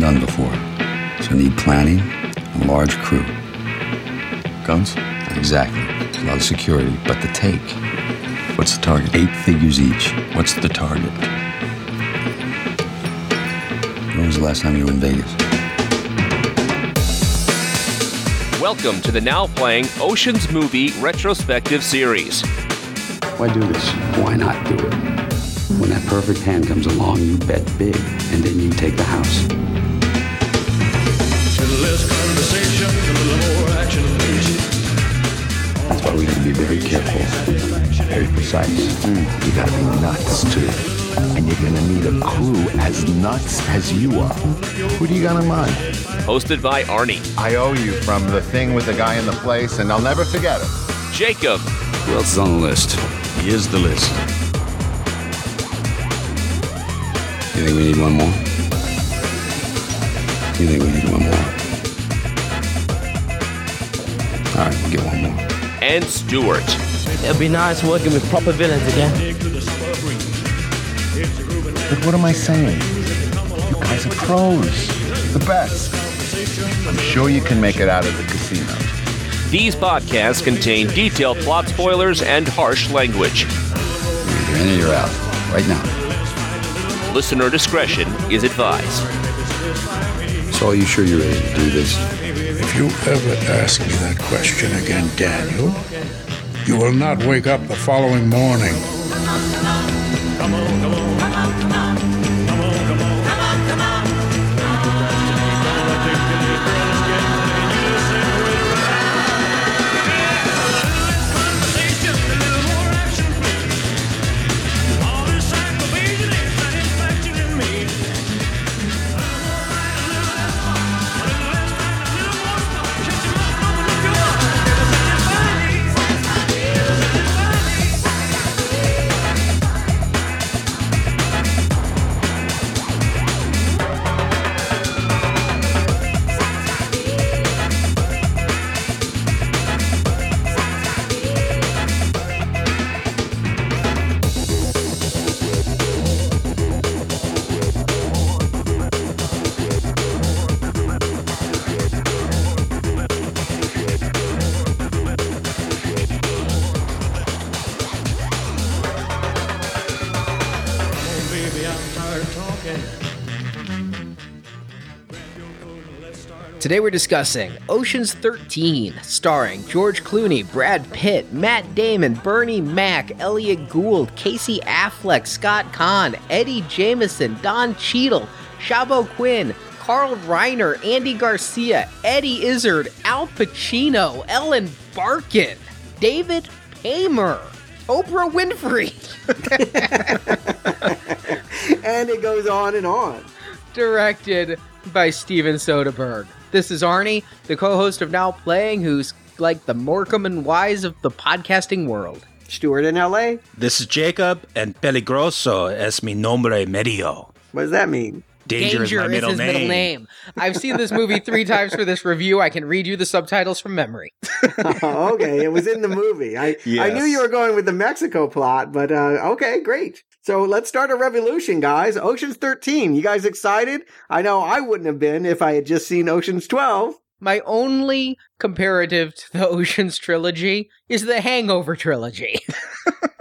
been done before. So need planning and a large crew. Guns? Exactly. A lot of security. But the take. What's the target? Eight figures each. What's the target? When was the last time you were in Vegas? Welcome to the now playing Oceans Movie Retrospective Series. Why do this? Why not do it? When that perfect hand comes along, you bet big, and then you take the house. That's why we have to be very careful, very precise. Mm. You gotta be nuts too. And you're gonna need a crew as nuts as you are. Who do you got in mind? Hosted by Arnie, I owe you from the thing with the guy in the place, and I'll never forget it. Jacob, Who else is on the list? Here's the list. You think we need one more? You think we need one more? All right, we'll get one more. and Stuart. It'll be nice working with proper villains again. But what am I saying? You guys are pros. The best. I'm sure you can make it out of the casino. These podcasts contain detailed plot spoilers and harsh language. You're either in or you're out. Right now. Listener discretion is advised. Are you sure you're ready to do this? If you ever ask me that question again, Daniel, you will not wake up the following morning. Today we're discussing Ocean's 13, starring George Clooney, Brad Pitt, Matt Damon, Bernie Mac, Elliot Gould, Casey Affleck, Scott Caan, Eddie Jemison, Don Cheadle, Shaobo Qin, Carl Reiner, Andy Garcia, Eddie Izzard, Al Pacino, Ellen Barkin, David Paymer, Oprah Winfrey. and it goes on and on. directed by Steven Soderbergh. This is Arnie, the co-host of Now Playing, who's like the Morecambe and Wise of the podcasting world. Stuart in LA? This is Jacob, and peligroso es mi nombre medio. What does that mean? Danger, is my middle his name. middle name. I've seen this movie three times for this review. I can read you the subtitles from memory. oh, okay, it was in the movie. I I knew you were going with the Mexico plot, but uh, okay, great. So let's start a revolution, guys. Ocean's 13. You guys excited? I know I wouldn't have been if I had just seen Ocean's 12. My only comparative to the Ocean's trilogy is the Hangover trilogy.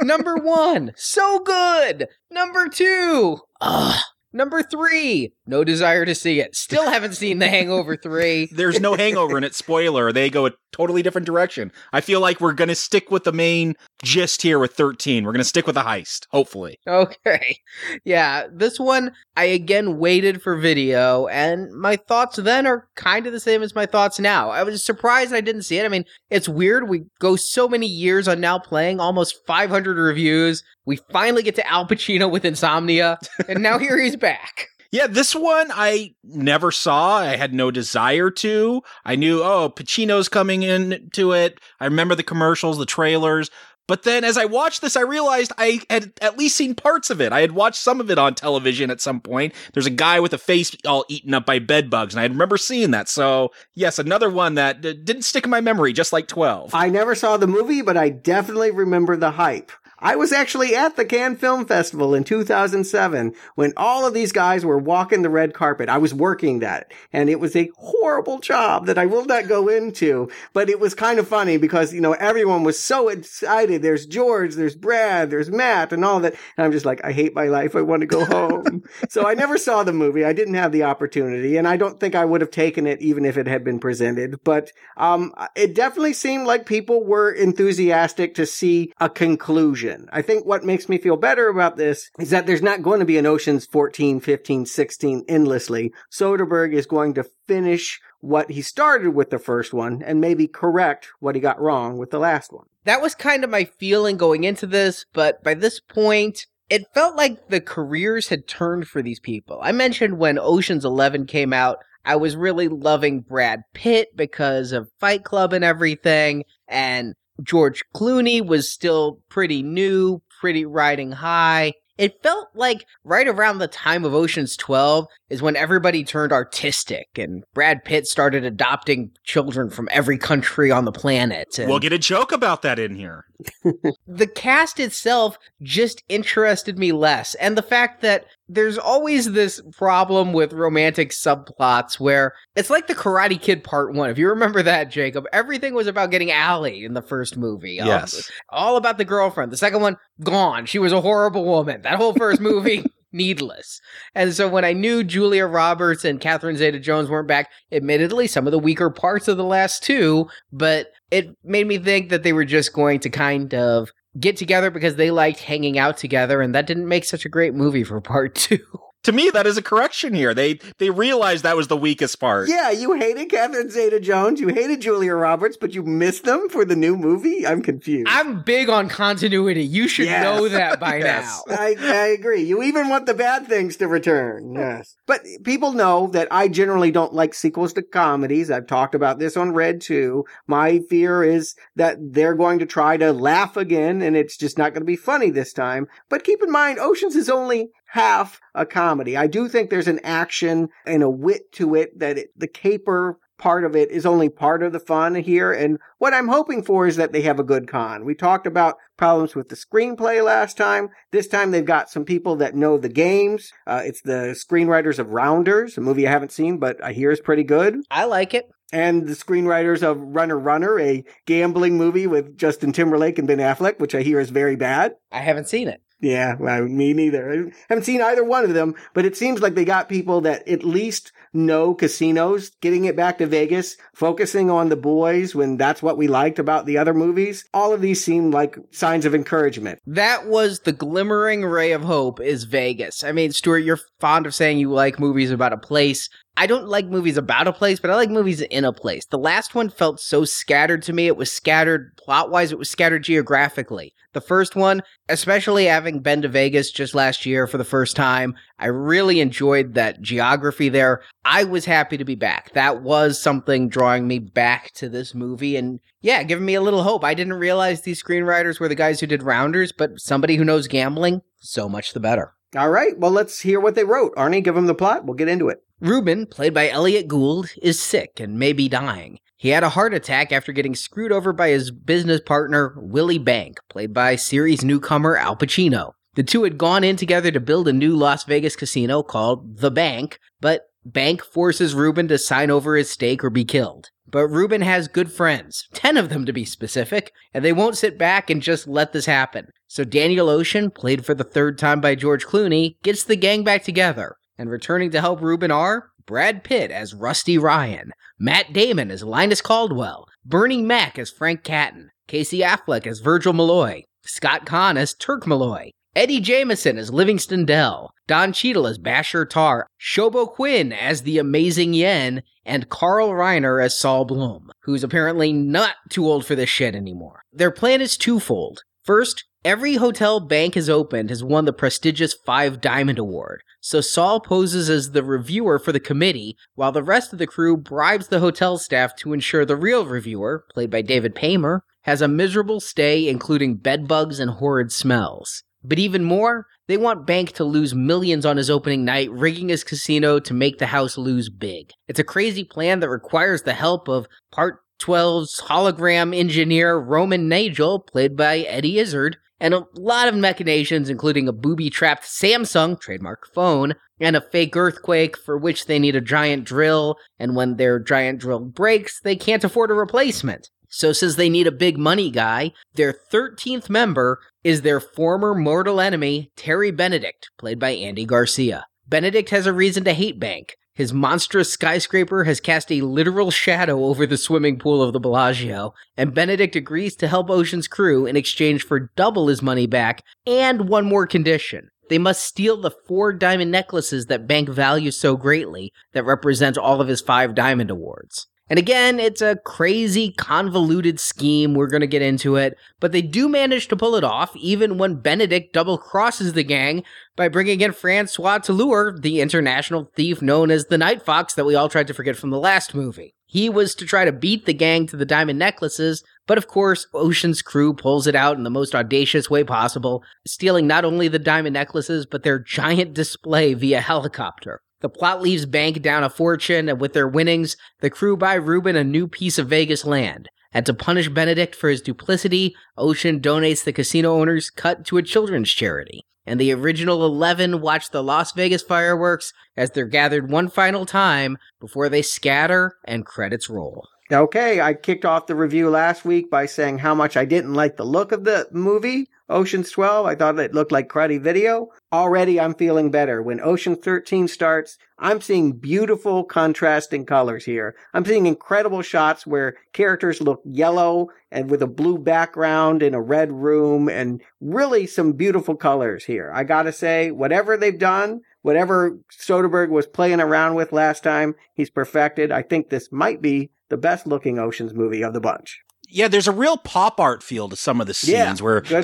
Number one, so good. Number two, ugh. Number three, no desire to see it. Still haven't seen The Hangover 3. There's no hangover in it. Spoiler. They go a totally different direction. I feel like we're going to stick with the main gist here with 13. We're going to stick with the heist, hopefully. Okay. Yeah, this one, I again waited for video, and my thoughts then are kind of the same as my thoughts now. I was surprised I didn't see it. I mean, it's weird. We go so many years on now playing, almost 500 reviews. We finally get to Al Pacino with Insomnia, and now here he's back. Yeah, this one I never saw. I had no desire to. I knew, oh, Pacino's coming into it. I remember the commercials, the trailers. But then as I watched this, I realized I had at least seen parts of it. I had watched some of it on television at some point. There's a guy with a face all eaten up by bed bugs, and I remember seeing that. So, yes, another one that didn't stick in my memory, just like 12. I never saw the movie, but I definitely remember the hype. I was actually at the Cannes Film Festival in 2007 when all of these guys were walking the red carpet. I was working that and it was a horrible job that I will not go into, but it was kind of funny because, you know, everyone was so excited. There's George, there's Brad, there's Matt and all that. And I'm just like, I hate my life. I want to go home. so I never saw the movie. I didn't have the opportunity and I don't think I would have taken it even if it had been presented, but, um, it definitely seemed like people were enthusiastic to see a conclusion. I think what makes me feel better about this is that there's not going to be an Ocean's 14, 15, 16 endlessly. Soderbergh is going to finish what he started with the first one and maybe correct what he got wrong with the last one. That was kind of my feeling going into this, but by this point, it felt like the careers had turned for these people. I mentioned when Ocean's 11 came out, I was really loving Brad Pitt because of Fight Club and everything, and George Clooney was still pretty new, pretty riding high. It felt like right around the time of Ocean's 12 is when everybody turned artistic and Brad Pitt started adopting children from every country on the planet. we'll get a joke about that in here. the cast itself just interested me less. And the fact that there's always this problem with romantic subplots where it's like the Karate Kid Part 1. If you remember that, Jacob, everything was about getting Ali in the first movie. Um, yes. all about the girlfriend. The second one, gone. She was a horrible woman. That whole first movie. needless. And so when I knew Julia Roberts and Catherine Zeta Jones weren't back, admittedly, some of the weaker parts of the last two, but it made me think that they were just going to kind of get together because they liked hanging out together, and that didn't make such a great movie for part two to me that is a correction here. They they realized that was the weakest part. Yeah, you hated Catherine Zeta Jones, you hated Julia Roberts, but you missed them for the new movie. I'm confused. I'm big on continuity. You should yes. know that by yes. now. I, I agree. You even want the bad things to return. Yes, but people know that I generally don't like sequels to comedies. I've talked about this on Red too. My fear is that they're going to try to laugh again, and it's just not going to be funny this time. But keep in mind, Oceans is only half a comedy. I do think there's an action and a wit to it that it, the caper part of it is only part of the fun here. And what I'm hoping for is that they have a good con. We talked about problems with the screenplay last time. This time they've got some people that know the games. Uh, it's the screenwriters of Rounders, a movie I haven't seen, but I hear is pretty good. I like it. And the screenwriters of Runner Runner, a gambling movie with Justin Timberlake and Ben Affleck, which I hear is very bad. I haven't seen it. Yeah, well, me neither. I haven't seen either one of them, but it seems like they got people that at least know casinos, getting it back to Vegas, focusing on the boys when that's what we liked about the other movies. All of these seem like signs of encouragement. That was the glimmering ray of hope is Vegas. I mean, Stuart, you're fond of saying you like movies about a place. I don't like movies about a place, but I like movies in a place. The last one felt so scattered to me. It was scattered plot wise, it was scattered geographically. The first one, especially having been to Vegas just last year for the first time, I really enjoyed that geography there. I was happy to be back. That was something drawing me back to this movie and yeah, giving me a little hope. I didn't realize these screenwriters were the guys who did Rounders, but somebody who knows gambling, so much the better. All right, well, let's hear what they wrote. Arnie, give them the plot. We'll get into it. Reuben, played by Elliot Gould, is sick and may be dying. He had a heart attack after getting screwed over by his business partner, Willie Bank, played by series newcomer Al Pacino. The two had gone in together to build a new Las Vegas casino called The Bank, but Bank forces Reuben to sign over his stake or be killed. But Reuben has good friends, 10 of them to be specific, and they won't sit back and just let this happen. So Daniel Ocean, played for the third time by George Clooney, gets the gang back together. And returning to help Reuben are Brad Pitt as Rusty Ryan, Matt Damon as Linus Caldwell, Bernie Mac as Frank Catton, Casey Affleck as Virgil Malloy, Scott Caan as Turk Malloy, Eddie Jemison as Livingston Dell, Don Cheadle as Basher Tarr, Shaobo Qin as the Amazing Yen, and Carl Reiner as Saul Bloom, who's apparently not too old for this shit anymore. Their plan is twofold. First, Every hotel bank has opened has won the prestigious Five Diamond Award, so Saul poses as the reviewer for the committee, while the rest of the crew bribes the hotel staff to ensure the real reviewer, played by David Paymer, has a miserable stay including bedbugs and horrid smells. But even more, they want Bank to lose millions on his opening night, rigging his casino to make the house lose big. It's a crazy plan that requires the help of part 12's hologram engineer Roman Nagel, played by Eddie Izzard, and a lot of machinations, including a booby trapped Samsung trademark phone and a fake earthquake for which they need a giant drill, and when their giant drill breaks, they can't afford a replacement. So, since they need a big money guy, their 13th member is their former mortal enemy, Terry Benedict, played by Andy Garcia. Benedict has a reason to hate Bank. His monstrous skyscraper has cast a literal shadow over the swimming pool of the Bellagio, and Benedict agrees to help Ocean's crew in exchange for double his money back and one more condition. They must steal the four diamond necklaces that Bank values so greatly that represent all of his five diamond awards. And again, it's a crazy, convoluted scheme. We're going to get into it. But they do manage to pull it off, even when Benedict double crosses the gang by bringing in Francois Toulour, the international thief known as the Night Fox that we all tried to forget from the last movie. He was to try to beat the gang to the diamond necklaces, but of course, Ocean's crew pulls it out in the most audacious way possible, stealing not only the diamond necklaces, but their giant display via helicopter. The plot leaves Bank down a fortune, and with their winnings, the crew buy Reuben a new piece of Vegas land. And to punish Benedict for his duplicity, Ocean donates the casino owner's cut to a children's charity. And the original 11 watch the Las Vegas fireworks as they're gathered one final time before they scatter and credits roll. Okay, I kicked off the review last week by saying how much I didn't like the look of the movie. Ocean's 12, I thought it looked like cruddy video. Already I'm feeling better. When Ocean 13 starts, I'm seeing beautiful contrasting colors here. I'm seeing incredible shots where characters look yellow and with a blue background in a red room and really some beautiful colors here. I gotta say, whatever they've done, whatever Soderbergh was playing around with last time, he's perfected. I think this might be the best looking Oceans movie of the bunch yeah, there's a real pop art feel to some of the scenes Yeah, where the,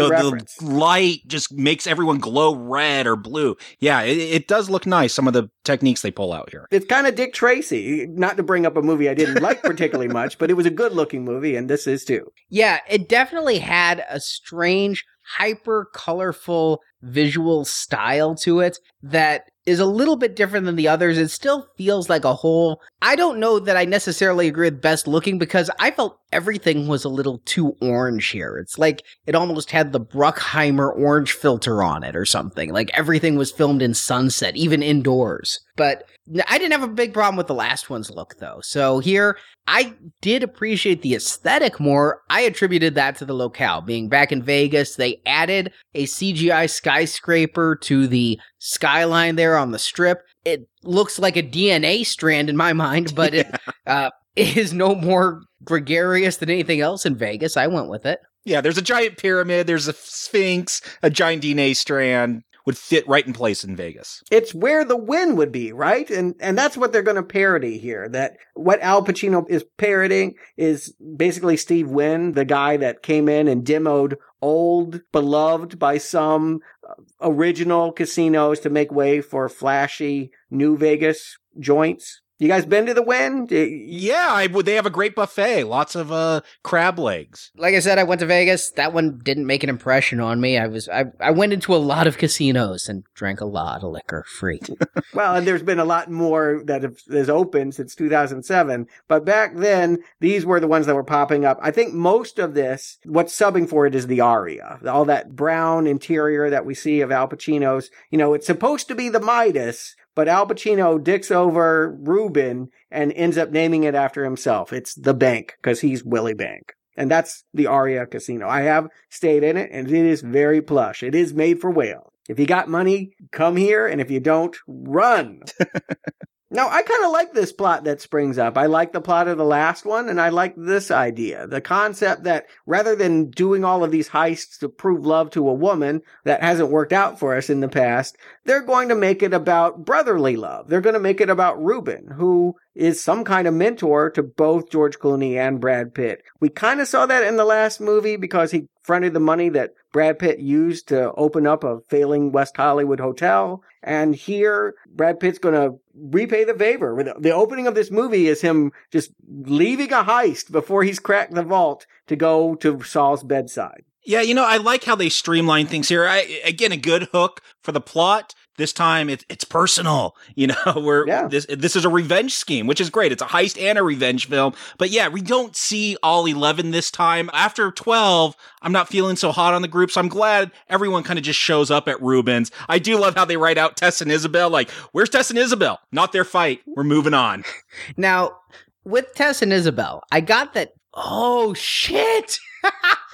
the light just makes everyone glow red or blue. Yeah, it, it does look nice. Some of the techniques they pull out here. It's kind of Dick Tracy. Not to bring up a movie I didn't like particularly much, but it was a good looking movie, and this is too. Yeah, it definitely had a strange, hyper colorful visual style to it that is a little bit different than the others. It still feels like a whole. I don't know that I necessarily agree with best looking because I felt everything was a little too orange here. It's like it almost had the Bruckheimer orange filter on it or something. Like everything was filmed in sunset, even indoors. But I didn't have a big problem with the last one's look though. So here, I did appreciate the aesthetic more. I attributed that to the locale. Being back in Vegas, they added a CGI skyscraper to the skyline there on the strip. It looks like a DNA strand in my mind, but it uh, is no more gregarious than anything else in Vegas. I went with it. Yeah, there's a giant pyramid, there's a sphinx, a giant DNA strand would fit right in place in Vegas. It's where the Wynn would be, right? And and that's what they're going to parody here. That what Al Pacino is parodying is basically Steve Wynn, the guy that came in and demoed old, beloved by some uh, original casinos to make way for flashy new Vegas joints. You guys been to the Wynn? Yeah, I would. They have a great buffet, lots of uh, crab legs. Like I said, I went to Vegas. That one didn't make an impression on me. I was I, I went into a lot of casinos and drank a lot of liquor free. Well, and there's been a lot more that has opened since 2007. But back then, these were the ones that were popping up. I think most of this, what's subbing for it is the aria. All that brown interior that we see of Al Pacino's. You know, it's supposed to be the Midas, but Al Pacino dicks over Reuben and ends up naming it after himself. It's the bank because he's Willie Bank. And that's the Aria Casino. I have stayed in it and it is very plush. It is made for whales. If you got money, come here. And if you don't, run. Now, I kind of like this plot that springs up. I like the plot of the last one, and I like this idea. The concept that rather than doing all of these heists to prove love to a woman that hasn't worked out for us in the past, they're going to make it about brotherly love. They're going to make it about Reuben, who is some kind of mentor to both George Clooney and Brad Pitt. We kind of saw that in the last movie because he fronted the money that Brad Pitt used to open up a failing West Hollywood hotel. And here, Brad Pitt's going to repay the favor. The- opening of this movie is him just leaving a heist before he's cracked the vault to go to Saul's bedside. Yeah, you know, I like how they streamline things here. I, again, a good hook for the plot this time it's it's personal. You know, where Yeah. this this is a revenge scheme, which is great. It's a heist and a revenge film. But yeah, we don't see all eleven this time. After twelve, I'm not feeling so hot on the group, so I'm glad everyone kind of just shows up at Reubens. I do love how they write out Tess and Isabel. Like, where's Tess and Isabel? Not their fight. We're moving on. Now, with Tess and Isabel, I got that. Oh, shit.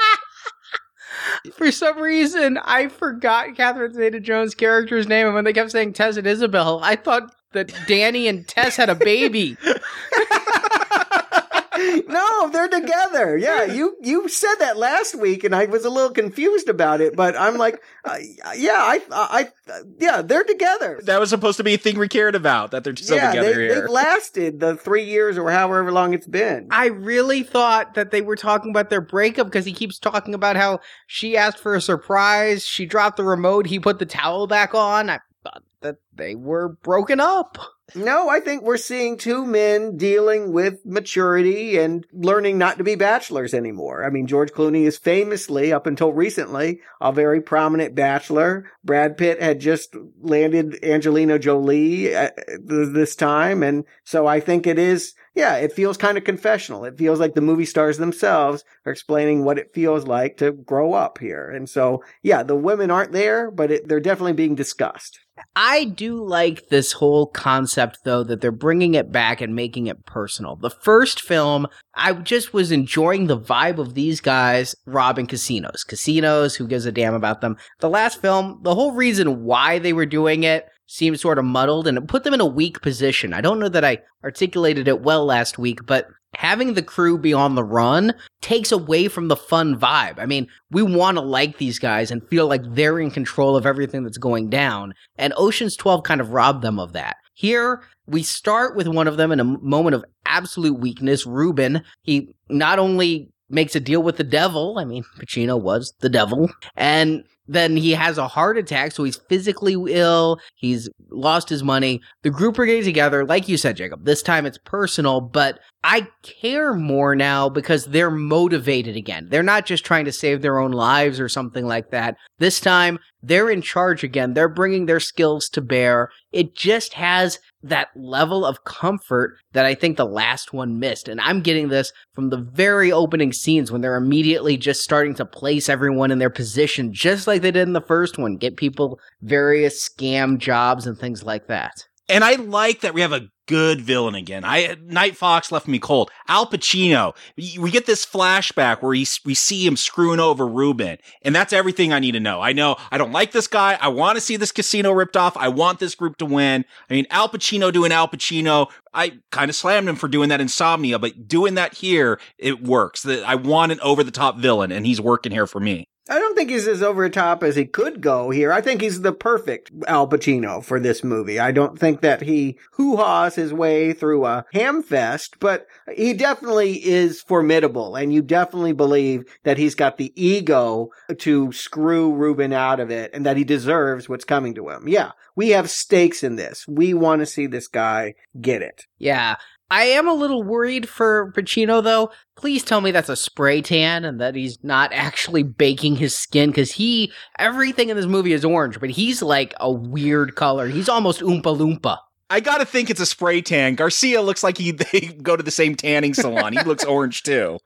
For some reason, I forgot Catherine Zeta Jones' character's name. And when they kept saying Tess and Isabel, I thought that Danny and Tess had a baby. no, they're together. Yeah, you you said that last week, and I was a little confused about it. But I'm like, uh, yeah, I, I, uh, yeah, they're together. That was supposed to be a thing we cared about. That they're still yeah, together they, here. they've lasted the three years or however long it's been. I really thought that they were talking about their breakup because he keeps talking about how she asked for a surprise. She dropped the remote. He put the towel back on. I thought that they were broken up. No, I think we're seeing two men dealing with maturity and learning not to be bachelors anymore. I mean, George Clooney is famously, up until recently, a very prominent bachelor. Brad Pitt had just landed Angelina Jolie at this time. And so I think it is, yeah, it feels kind of confessional. It feels like the movie stars themselves are explaining what it feels like to grow up here. And so, yeah, the women aren't there, but it, they're definitely being discussed. I do like this whole concept, though, that they're bringing it back and making it personal. The first film, I just was enjoying the vibe of these guys robbing casinos. Casinos, who gives a damn about them? The last film, the whole reason why they were doing it seemed sort of muddled and it put them in a weak position. I don't know that I articulated it well last week, but having the crew be on the run takes away from the fun vibe. I mean, we want to like these guys and feel like they're in control of everything that's going down. And Ocean's 12 kind of robbed them of that. Here, we start with one of them in a moment of absolute weakness. Reuben, he not only makes a deal with the devil, I mean, Pacino was the devil, and then he has a heart attack, so he's physically ill. He's lost his money. The group are getting together, like you said, Jacob. This time it's personal, but I care more now because they're motivated again. They're not just trying to save their own lives or something like that. This time they're in charge again. They're bringing their skills to bear. It just has that level of comfort that I think the last one missed. And I'm getting this from the very opening scenes when they're immediately just starting to place everyone in their position, just like they did in the first one, get people various scam jobs and things like that. And I like that we have a good villain again. I Night Fox left me cold. Al Pacino. We get this flashback where he, we see him screwing over Reuben, and that's everything I need to know. I know I don't like this guy. I want to see this casino ripped off. I want this group to win. I mean, Al Pacino doing Al Pacino. I kind of slammed him for doing that insomnia, but doing that here, it works. I want an over the top villain, and he's working here for me. I don't think he's as over top as he could go here. I think he's the perfect Al Pacino for this movie. I don't think that he hoo-haws his way through a ham fest, but he definitely is formidable. And you definitely believe that he's got the ego to screw Reuben out of it and that he deserves what's coming to him. Yeah, we have stakes in this. We want to see this guy get it. Yeah. I am a little worried for Pacino though. Please tell me that's a spray tan and that he's not actually baking his skin because he, everything in this movie is orange, but he's like a weird color. He's almost Oompa Loompa. I gotta think it's a spray tan. Garcia looks like he they go to the same tanning salon. he looks orange too.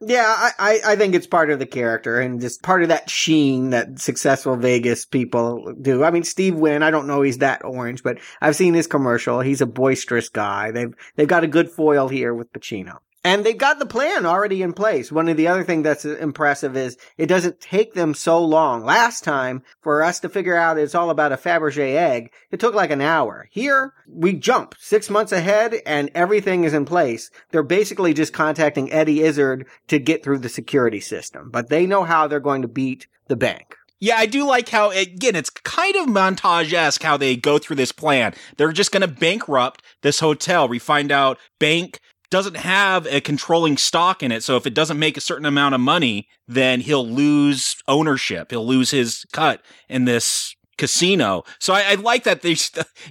Yeah, I, I, think it's part of the character and just part of that sheen that successful Vegas people do. I mean, Steve Wynn, I don't know he's that orange, but I've seen his commercial. He's a boisterous guy. They've, they've got a good foil here with Pacino. And they've got the plan already in place. One of the other things that's impressive is it doesn't take them so long. Last time, for us to figure out it's all about a Fabergé egg, it took like an hour. Here, we jump six months ahead and everything is in place. They're basically just contacting Eddie Izzard to get through the security system, but they know how they're going to beat the bank. Yeah, I do like how, again, it's kind of montage esque how they go through this plan. They're just going to bankrupt this hotel. We find out bank doesn't have a controlling stock in it. So if it doesn't make a certain amount of money, then he'll lose ownership. He'll lose his cut in this casino. So I, I like that they,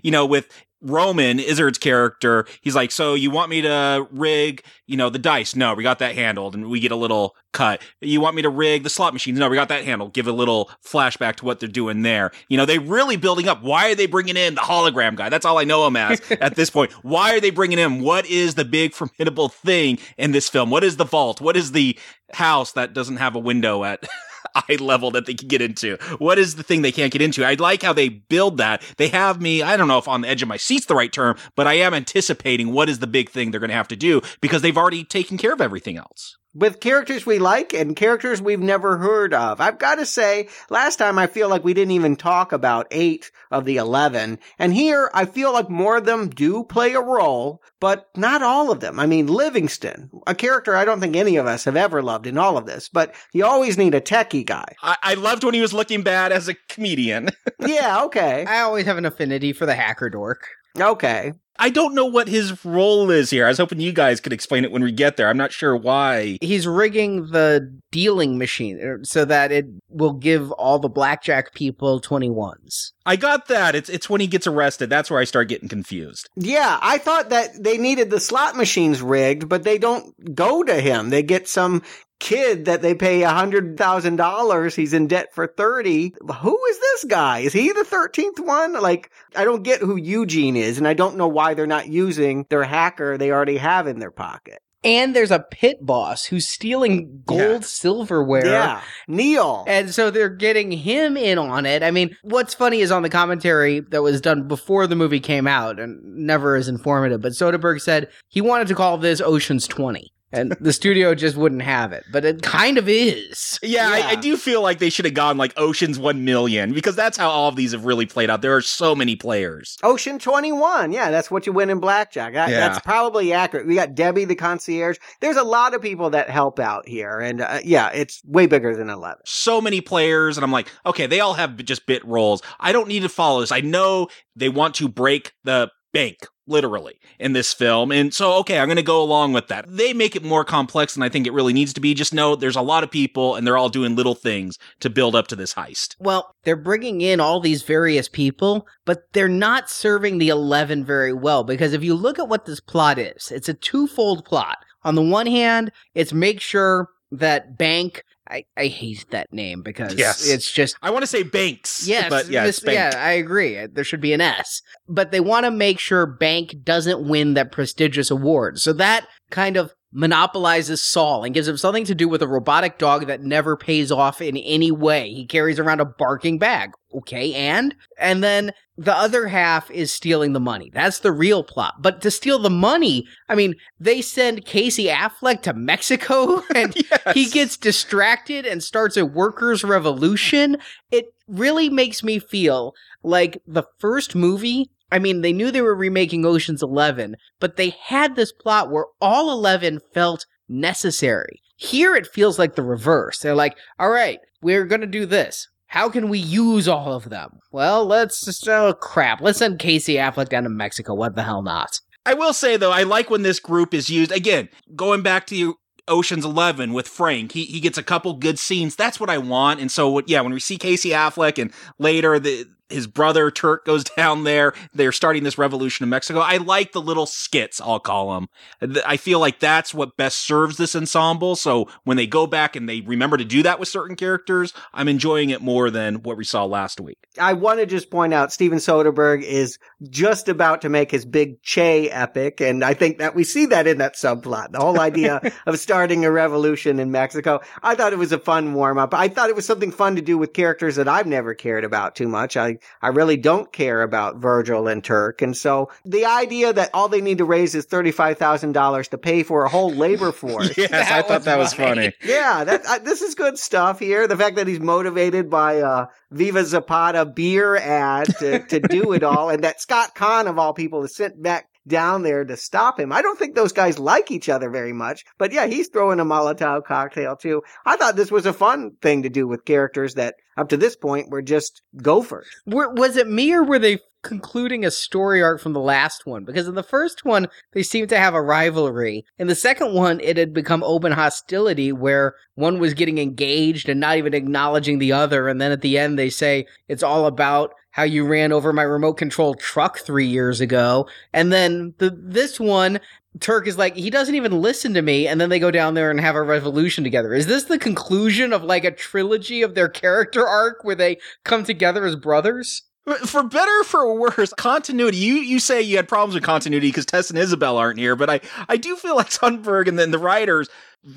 you know, with Roman, Izzard's character, he's like, so you want me to rig, you know, the dice? No, we got that handled. And we get a little cut. You want me to rig the slot machines? No, we got that handled. Give a little flashback to what they're doing there. You know, they really building up. Why are they bringing in the hologram guy? That's all I know him as at this point. Why are they bringing him? What is the big formidable thing in this film? What is the vault? What is the house that doesn't have a window at eye level that they can get into? What is the thing they can't get into? I like how they build that. They have me, I don't know if on the edge of my seat's the right term, but I am anticipating what is the big thing they're going to have to do because they've already taken care of everything else with characters we like and characters we've never heard of. I've got to say, last time I feel like we didn't even talk about eight of the 11. And here I feel like more of them do play a role, but not all of them. I mean, Livingston, a character I don't think any of us have ever loved in all of this, but you always need a techie guy. I, I loved when he was looking bad as a comedian. yeah, okay. I always have an affinity for the hacker dork. Okay. I don't know what his role is here. I was hoping you guys could explain it when we get there. I'm not sure why. He's rigging the dealing machine er, so that it will give all the blackjack people 21s. I got that. It's it's when he gets arrested. That's where I start getting confused. Yeah, I thought that they needed the slot machines rigged, but they don't go to him. They get some kid that they pay a hundred thousand dollars. He's in debt for 30. Who is this guy? Is he the 13th one? Like, I don't get who Eugene is and I don't know why they're not using their hacker they already have in their pocket. And there's a pit boss who's stealing gold yeah. silverware. Yeah. Neil. And so they're getting him in on it. I mean, what's funny is on the commentary that was done before the movie came out and never is informative, but Soderbergh said he wanted to call this Ocean's 20 and the studio just wouldn't have it. But it kind of is. Yeah, yeah. I, I, do feel like they should have gone like Ocean's One Million because that's how all of these have really played out. There are so many players. Ocean Twenty One, yeah, that's what you win in blackjack. That, yeah. That's probably accurate. We got Debbie the concierge. There's a lot of people that help out here, and uh, yeah, it's way bigger than Eleven. So many players, and I'm like, okay, they all have just bit roles. I don't need to follow this. I know they want to break the bank literally in this film. And so, okay, I'm going to go along with that. They make it more complex than I think it really needs to be. Just know there's a lot of people and they're all doing little things to build up to this heist. Well, they're bringing in all these various people, but they're not serving the 11 very well because if you look at what this plot is, it's a twofold plot. On the one hand, it's make sure that Bank I, I hate that name because yes. it's just I want to say Banks. Yes, but yeah, this, yeah, I agree. Uh, there should be an S. But they want to make sure Bank doesn't win that prestigious award. So that kind of monopolizes Saul and gives him something to do with a robotic dog that never pays off in any way. He carries around a barking bag. Okay, and and then the other half is stealing the money. That's the real plot. But to steal the money, I mean, they send Casey Affleck to Mexico and yes. he gets distracted and starts a workers' revolution. It really makes me feel like the first movie I mean, they knew they were remaking Ocean's 11, but they had this plot where all 11 felt necessary. Here it feels like the reverse. They're like, all right, we're going to do this. How can we use all of them? Well, let's just, oh crap, let's send Casey Affleck down to Mexico. What the hell not? I will say though, I like when this group is used. Again, going back to Ocean's Eleven with Frank. He he gets a couple good scenes. That's what I want. And so yeah, when we see Casey Affleck and later the his brother Turk goes down there. They're starting this revolution in Mexico. I like the little skits, I'll call them. I feel like that's what best serves this ensemble. So when they go back and they remember to do that with certain characters, I'm enjoying it more than what we saw last week. I want to just point out Steven Soderbergh is just about to make his big Che epic. And I think that we see that in that subplot, the whole idea of starting a revolution in Mexico. I thought it was a fun warm up. I thought it was something fun to do with characters that I've never cared about too much. I I, really don't care about Virgil and Turk. And so the idea that all they need to raise is $35,000 to pay for a whole labor force. yes, I thought that was funny. Yeah, that, this is good stuff here. The fact that he's motivated by, uh, Viva Zapata beer ad to, to do it all and that Scott Caan of all people is sent back down there to stop him. I don't think those guys like each other very much, but yeah, he's throwing a Molotov cocktail too. I thought this was a fun thing to do with characters that up to this point were just gophers. Were, was it me or were they concluding a story arc from the last one? Because in the first one, they seemed to have a rivalry. In the second one, it had become open hostility where one was getting engaged and not even acknowledging the other. And then at the end, they say it's all about how you ran over my remote control truck three years ago. And then the, this one, Turk is like, he doesn't even listen to me. And then they go down there and have a revolution together. Is this the conclusion of like a trilogy of their character arc where they come together as brothers? For better or for worse, continuity. You you say you had problems with continuity because Tess and Isabel aren't here, but I I do feel like Soderbergh and then the writers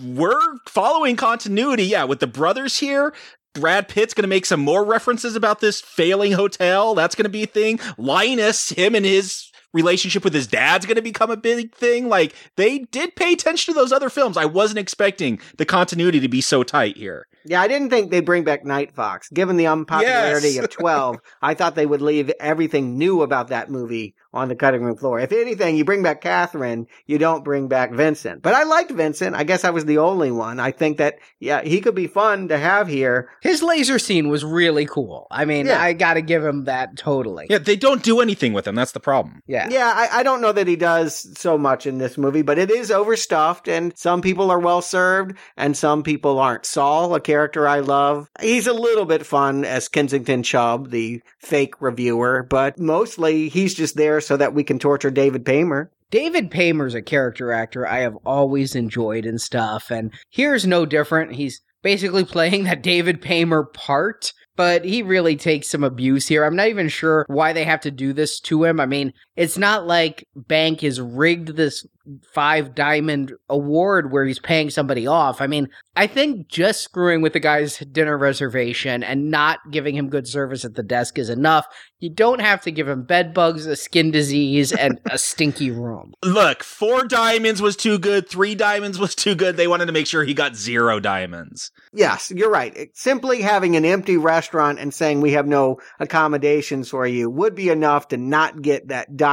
were following continuity. Yeah, with the brothers here, Brad Pitt's going to make some more references about this failing hotel. That's going to be a thing. Linus, him and his relationship with his dad's going to become a big thing. Like they did pay attention to those other films. I wasn't expecting the continuity to be so tight here. Yeah, I didn't think they'd bring back Night Fox. Given the unpopularity Yes. of 12, I thought they would leave everything new about that movie on the cutting room floor. If anything, you bring back Catherine, you don't bring back Vincent. But I liked Vincent. I guess I was the only one. I think that, yeah, he could be fun to have here. His laser scene was really cool. I mean, Yeah. I got to give him that totally. Yeah, they don't do anything with him. That's the problem. Yeah. Yeah, I, I don't know that he does so much in this movie, but it is overstuffed, and some people are well served, and some people aren't. Saul, a character I love, he's a little bit fun as Kensington Chubb, the fake reviewer, but mostly he's just there so that we can torture David Paymer. David Paymer's a character actor I have always enjoyed and stuff, and here's no different. He's basically playing that David Paymer part, but he really takes some abuse here. I'm not even sure why they have to do this to him. I mean, it's not like Bank has rigged this five diamond award where he's paying somebody off. I mean, I think just screwing with the guy's dinner reservation and not giving him good service at the desk is enough. You don't have to give him bed bugs, a skin disease, and a stinky room. Look, four diamonds was too good. Three diamonds was too good. They wanted to make sure he got zero diamonds. Yes, you're right. Simply having an empty restaurant and saying we have no accommodations for you would be enough to not get that diamond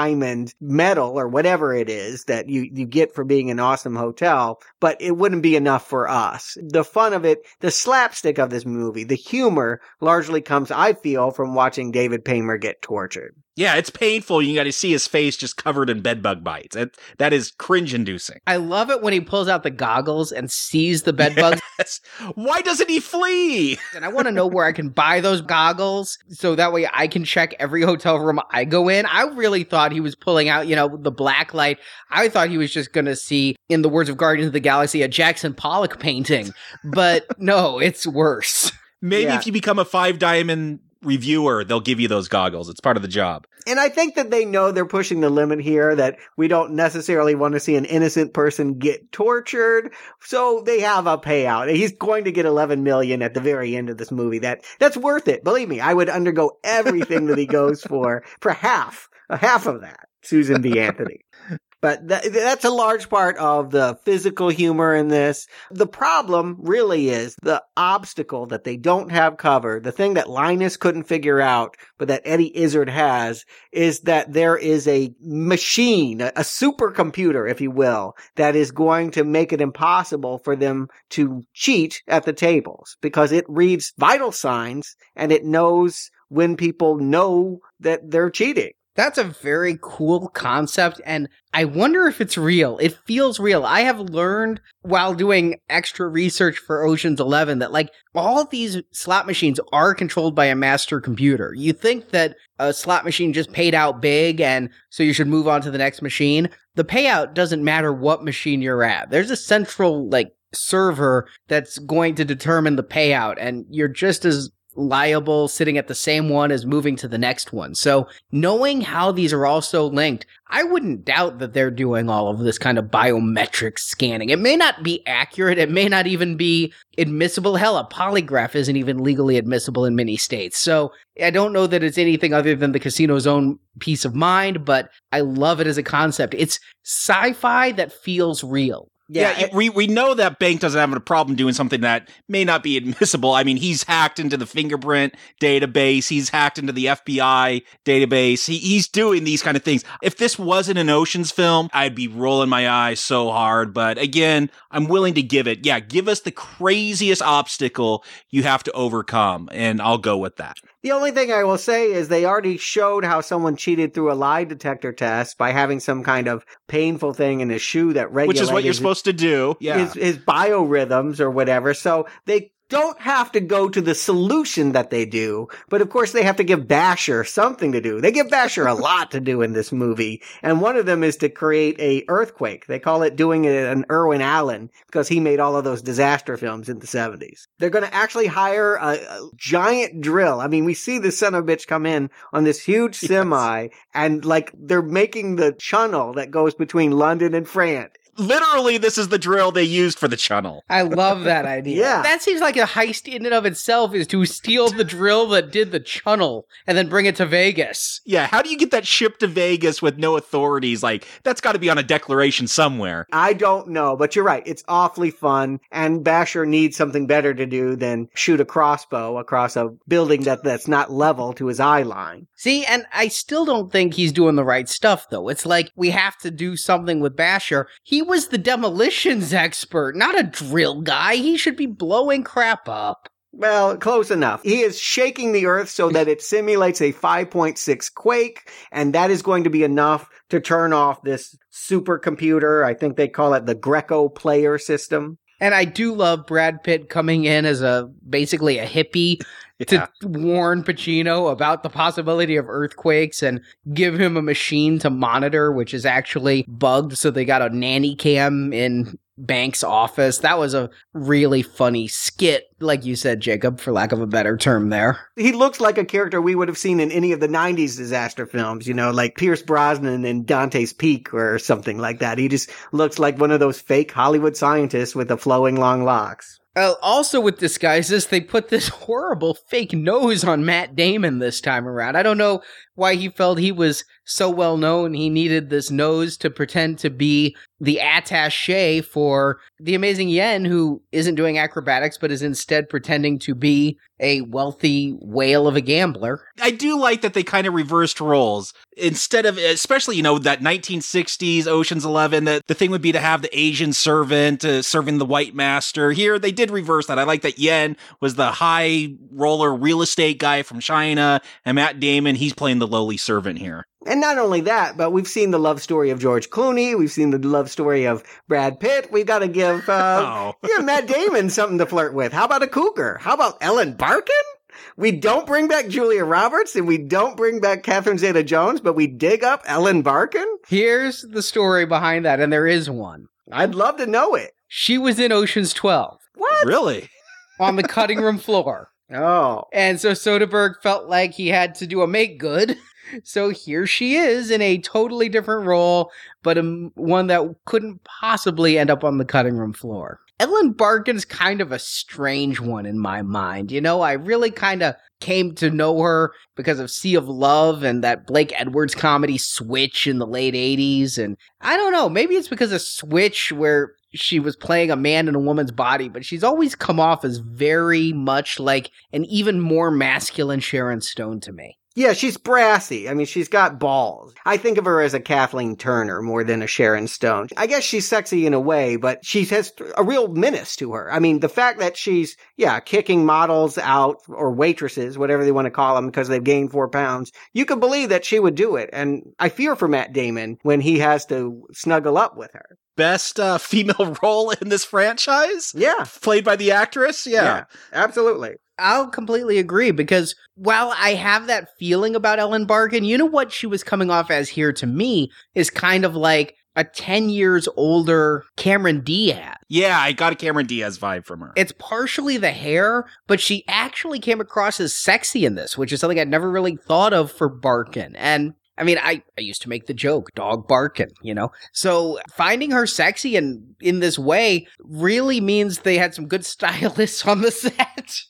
medal or whatever it is that you, you get for being an awesome hotel, but it wouldn't be enough for us. The fun of it, the slapstick of this movie, the humor largely comes, I feel, from watching David Paymer get tortured. Yeah, it's painful. You got to see his face just covered in bedbug bites. It, that is cringe inducing. I love it when he pulls out the goggles and sees the bed bugs. Yes. Why doesn't he flee? and I want to know where I can buy those goggles so that way I can check every hotel room I go in. I really thought he was pulling out, you know, the black light. I thought he was just going to see, in the words of Guardians of the Galaxy, a Jackson Pollock painting. But no, it's worse. Maybe Yeah. if you become a five diamond reviewer, they'll give you those goggles. It's part of the job. And I think that they know they're pushing the limit here, that we don't necessarily want to see an innocent person get tortured. So they have a payout. He's going to get 11 million at the very end of this movie. That, that's worth it. Believe me, I would undergo everything that he goes for, for half, a half of that. Susan B. Anthony. But th- that's a large part of the physical humor in this. The problem really is the obstacle that they don't have covered. The thing that Linus couldn't figure out, but that Eddie Izzard has, is that there is a machine, a, a supercomputer, if you will, that is going to make it impossible for them to cheat at the tables because it reads vital signs and it knows when people know that they're cheating. That's a very cool concept, and I wonder if it's real. It feels real. I have learned while doing extra research for Ocean's 11 that, like, all these slot machines are controlled by a master computer. You think that a slot machine just paid out big, and so you should move on to the next machine. The payout doesn't matter what machine you're at. There's a central, like, server that's going to determine the payout, and you're just as liable sitting at the same one as moving to the next one. So knowing how these are all so linked, I wouldn't doubt that they're doing all of this kind of biometric scanning. It may not be accurate. It may not even be admissible. Hell, a polygraph isn't even legally admissible in many states. So I don't know that it's anything other than the casino's own peace of mind, but I love it as a concept. It's sci-fi that feels real. Yeah, it- we we know that Bank doesn't have a problem doing something that may not be admissible. I mean, he's hacked into the fingerprint database. He's hacked into the FBI database. He, he's doing these kind of things. If this wasn't an Ocean's film, I'd be rolling my eyes so hard. But again, I'm willing to give it. Yeah, give us the craziest obstacle you have to overcome, and I'll go with that. The only thing I will say is they already showed how someone cheated through a lie detector test by having some kind of painful thing in his shoe that regulates Which is what you're supposed to do. Yeah. his, his biorhythms or whatever. So they don't have to go to the solution that they do, but of course they have to give Basher something to do. They give Basher a lot to do in this movie, and one of them is to create a earthquake. They call it doing it an Irwin Allen because he made all of those disaster films in the 70s. They're going to actually hire a, a giant drill. I mean, we see the son of a bitch come in on this huge semi and like they're making the channel that goes between London and France. Literally, this is the drill they used for the channel. I love that idea. Yeah. That seems like a heist in and of itself is to steal the drill that did the channel and then bring it to Vegas. Yeah, how do you get that ship to Vegas with no authorities? Like, that's got to be on a declaration somewhere. I don't know, but you're right. It's awfully fun, and Basher needs something better to do than shoot a crossbow across a building that, that's not level to his eye line. See, and I still don't think he's doing the right stuff, though. It's like we have to do something with Basher. He was the demolitions expert, not a drill guy. He should be blowing crap up. Well, close enough. He is shaking the earth so that it simulates a 5.6 quake, and that is going to be enough to turn off this supercomputer. I think they call it the Greco player system. And I do love Brad Pitt coming in as a basically a hippie Yeah. to warn Pacino about the possibility of earthquakes and give him a machine to monitor, which is actually bugged. So they got a nanny cam in Banks' office. That was a really funny skit, like you said, Jacob, for lack of a better term there. He looks like a character we would have seen in any of the 90s disaster films, you know, like Pierce Brosnan in Dante's Peak or something like that. He just looks like one of those fake Hollywood scientists with the flowing long locks. Uh, also, with disguises, they put this horrible fake nose on Matt Damon this time around. I don't know why he felt he was so well known. He needed this nose to pretend to be the attache for the amazing Yen, who isn't doing acrobatics, but is instead pretending to be a wealthy whale of a gambler. I do like that they kind of reversed roles. Instead of, especially, you know, that 1960s Ocean's 11, that the thing would be to have the Asian servant uh, serving the white master. Here, they did reverse that. I like that Yen was the high roller real estate guy from China, and Matt Damon, he's playing the lowly servant here. And not only that, but we've seen the love story of George Clooney. We've seen the love story of Brad Pitt. We've got to give, uh, Oh. yeah, Matt Damon something to flirt with. How about a cougar? How about Ellen Barkin? We don't bring back Julia Roberts and we don't bring back Catherine Zeta Jones, but we dig up Ellen Barkin? Here's the story behind that, and there is one. I'd love to know it. She was in Ocean's 12 What? Really? on the cutting room floor. Oh. And so Soderbergh felt like he had to do a make good. So here she is in a totally different role, but um, one that couldn't possibly end up on the cutting room floor. Ellen Barkin's kind of a strange one in my mind. You know, I really kind of came to know her because of Sea of Love and that Blake Edwards comedy Switch in the late 80s. And I don't know, maybe it's because of Switch where she was playing a man in a woman's body, but she's always come off as very much like an even more masculine Sharon Stone to me. Yeah, she's brassy. I mean, she's got balls. I think of her as a Kathleen Turner more than a Sharon Stone. I guess she's sexy in a way, but she has a real menace to her. I mean, the fact that she's, yeah, kicking models out or waitresses, whatever they want to call them, because they've gained four pounds, you could believe that she would do it. And I fear for Matt Damon when he has to snuggle up with her. Best uh, female role in this franchise? Yeah. Played by the actress? Yeah. absolutely. I'll completely agree because while I have that feeling about Ellen Barkin, you know what she was coming off as here to me is kind of like a 10 years older Cameron Diaz. Yeah, I got a Cameron Diaz vibe from her. It's partially the hair, but she actually came across as sexy in this, which is something I'd never really thought of for Barkin. And I mean, I, I used to make the joke, dog barking, you know? So finding her sexy and in this way really means they had some good stylists on the set.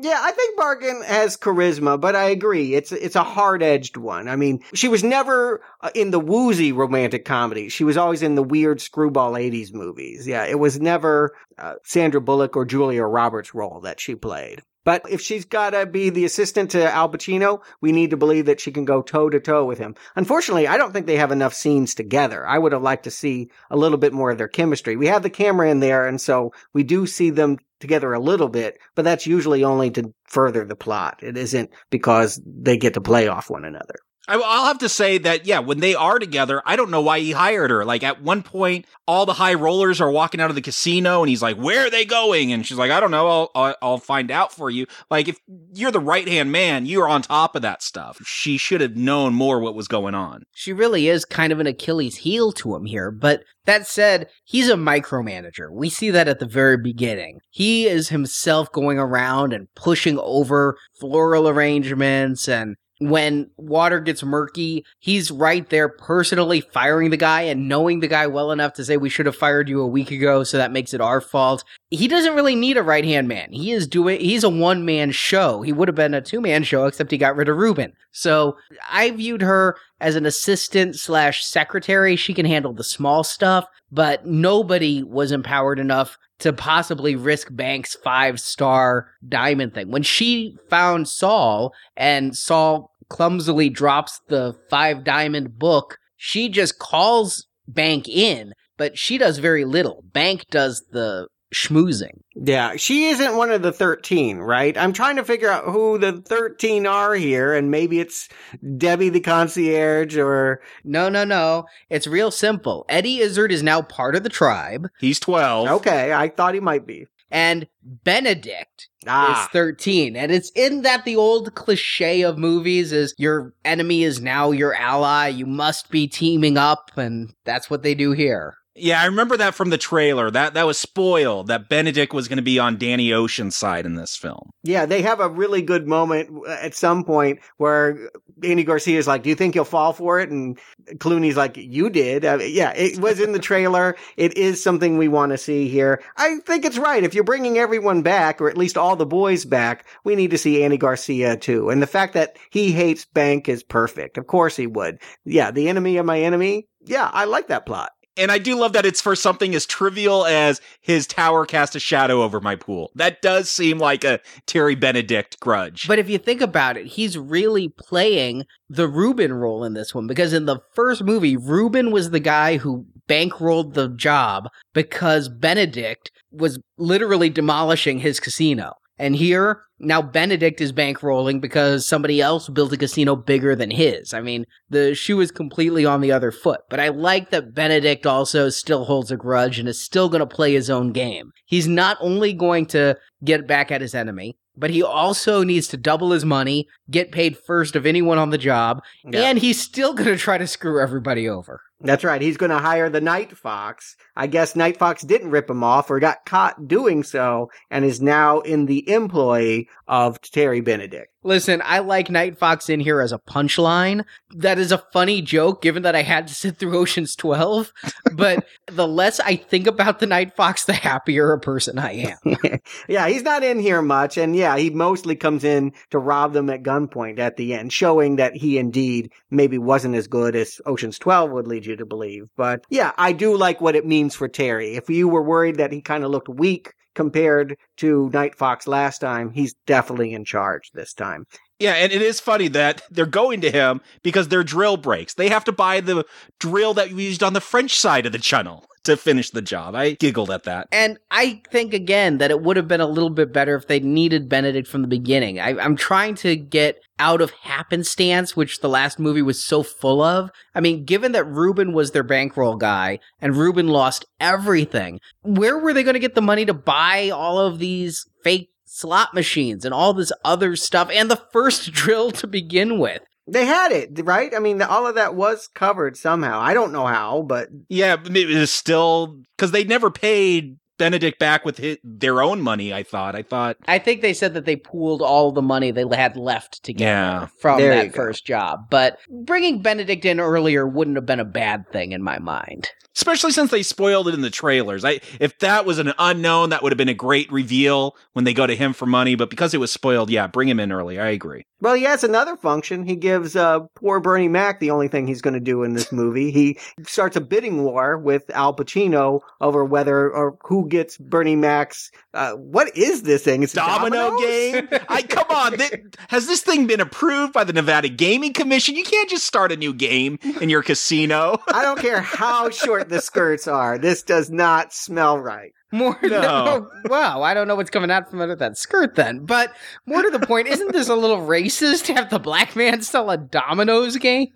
Yeah, I think Barkin has charisma, but I agree. It's it's a hard edged one. I mean, she was never uh, in the woozy romantic comedy. She was always in the weird screwball 80s movies. Yeah, it was never uh, Sandra Bullock or Julia Roberts' role that she played. But if she's got to be the assistant to Al Pacino, we need to believe that she can go toe to toe with him. Unfortunately, I don't think they have enough scenes together. I would have liked to see a little bit more of their chemistry. We have the camera in there, and so we do see them together a little bit, but that's usually only to further the plot. It isn't because they get to play off one another. I, will have to say that, yeah, when they are together, I don't know why he hired her. Like at one point, all the high rollers are walking out of the casino and he's like, where are they going? And she's like, I don't know. I'll, I'll, I'll find out for you. Like if you're the right hand man, you're on top of that stuff. She should have known more what was going on. She really is kind of an Achilles heel to him here. But that said, he's a micromanager. We see that at the very beginning. He is himself going around and pushing over floral arrangements and when water gets murky, he's right there personally firing the guy and knowing the guy well enough to say we should have fired you a week ago, so that makes it our fault. He doesn't really need a right hand man. He is doing he's a one man show. He would have been a two man show, except he got rid of Reuben. So I viewed her as an assistant slash secretary. She can handle the small stuff, but nobody was empowered enough to possibly risk Banks' five star diamond thing. When she found Saul and Saul clumsily drops the five diamond book, she just calls Bank in, but she does very little. Bank does the schmoozing. Yeah, she isn't one of the 13, right? I'm trying to figure out who the 13 are here, and maybe it's Debbie the concierge or. No, no, no. It's real simple. Eddie Izzard is now part of the tribe. He's 12. Okay, I thought he might be. And Benedict ah. is 13. And it's in that the old cliche of movies is your enemy is now your ally. You must be teaming up. And that's what they do here. Yeah, I remember that from the trailer. That that was spoiled. That Benedict was going to be on Danny Ocean's side in this film. Yeah, they have a really good moment at some point where Andy Garcia is like, "Do you think you'll fall for it?" And Clooney's like, "You did." Uh, yeah, it was in the trailer. it is something we want to see here. I think it's right. If you're bringing everyone back, or at least all the boys back, we need to see Andy Garcia too. And the fact that he hates Bank is perfect. Of course he would. Yeah, the enemy of my enemy. Yeah, I like that plot. And I do love that it's for something as trivial as his tower cast a shadow over my pool. That does seem like a Terry Benedict grudge. But if you think about it, he's really playing the Reuben role in this one because in the first movie, Reuben was the guy who bankrolled the job because Benedict was literally demolishing his casino. And here, now Benedict is bankrolling because somebody else built a casino bigger than his. I mean, the shoe is completely on the other foot. But I like that Benedict also still holds a grudge and is still going to play his own game. He's not only going to get back at his enemy, but he also needs to double his money, get paid first of anyone on the job, yeah. and he's still going to try to screw everybody over. That's right. He's going to hire the Night Fox. I guess Night Fox didn't rip him off or got caught doing so and is now in the employ of Terry Benedict. Listen, I like Night Fox in here as a punchline. That is a funny joke given that I had to sit through Ocean's 12. But the less I think about the Night Fox, the happier a person I am. yeah, he's not in here much. And yeah, he mostly comes in to rob them at gunpoint at the end, showing that he indeed maybe wasn't as good as Ocean's 12 would lead you to believe. But yeah, I do like what it means for Terry. If you were worried that he kind of looked weak compared to Night Fox last time, he's definitely in charge this time. Yeah, and it is funny that they're going to him because their drill breaks. They have to buy the drill that we used on the French side of the channel to finish the job. I giggled at that. And I think again that it would have been a little bit better if they needed Benedict from the beginning. I, am trying to get out of happenstance, which the last movie was so full of. I mean, given that Reuben was their bankroll guy and Reuben lost everything, where were they going to get the money to buy all of these fake slot machines and all this other stuff and the first drill to begin with? They had it, right? I mean, all of that was covered somehow. I don't know how, but yeah, it was still because they never paid Benedict back with his, their own money. I thought. I thought. I think they said that they pooled all the money they had left together Yeah. from that first job. But bringing Benedict in earlier wouldn't have been a bad thing in my mind. Especially since they spoiled it in the trailers. I if that was an unknown, that would have been a great reveal when they go to him for money. But because it was spoiled, yeah, bring him in early. I agree. Well, he has another function. He gives uh, poor Bernie Mac the only thing he's going to do in this movie. He starts a bidding war with Al Pacino over whether or who gets Bernie Mac's. Uh, what is this thing? It's Domino dominoes? game. I come on. Th- has this thing been approved by the Nevada Gaming Commission? You can't just start a new game in your casino. I don't care how short the skirts are. This does not smell right. More No. wow, I don't know what's coming out from under that skirt then. But more to the point, isn't this a little racist to have the black man sell a dominoes game?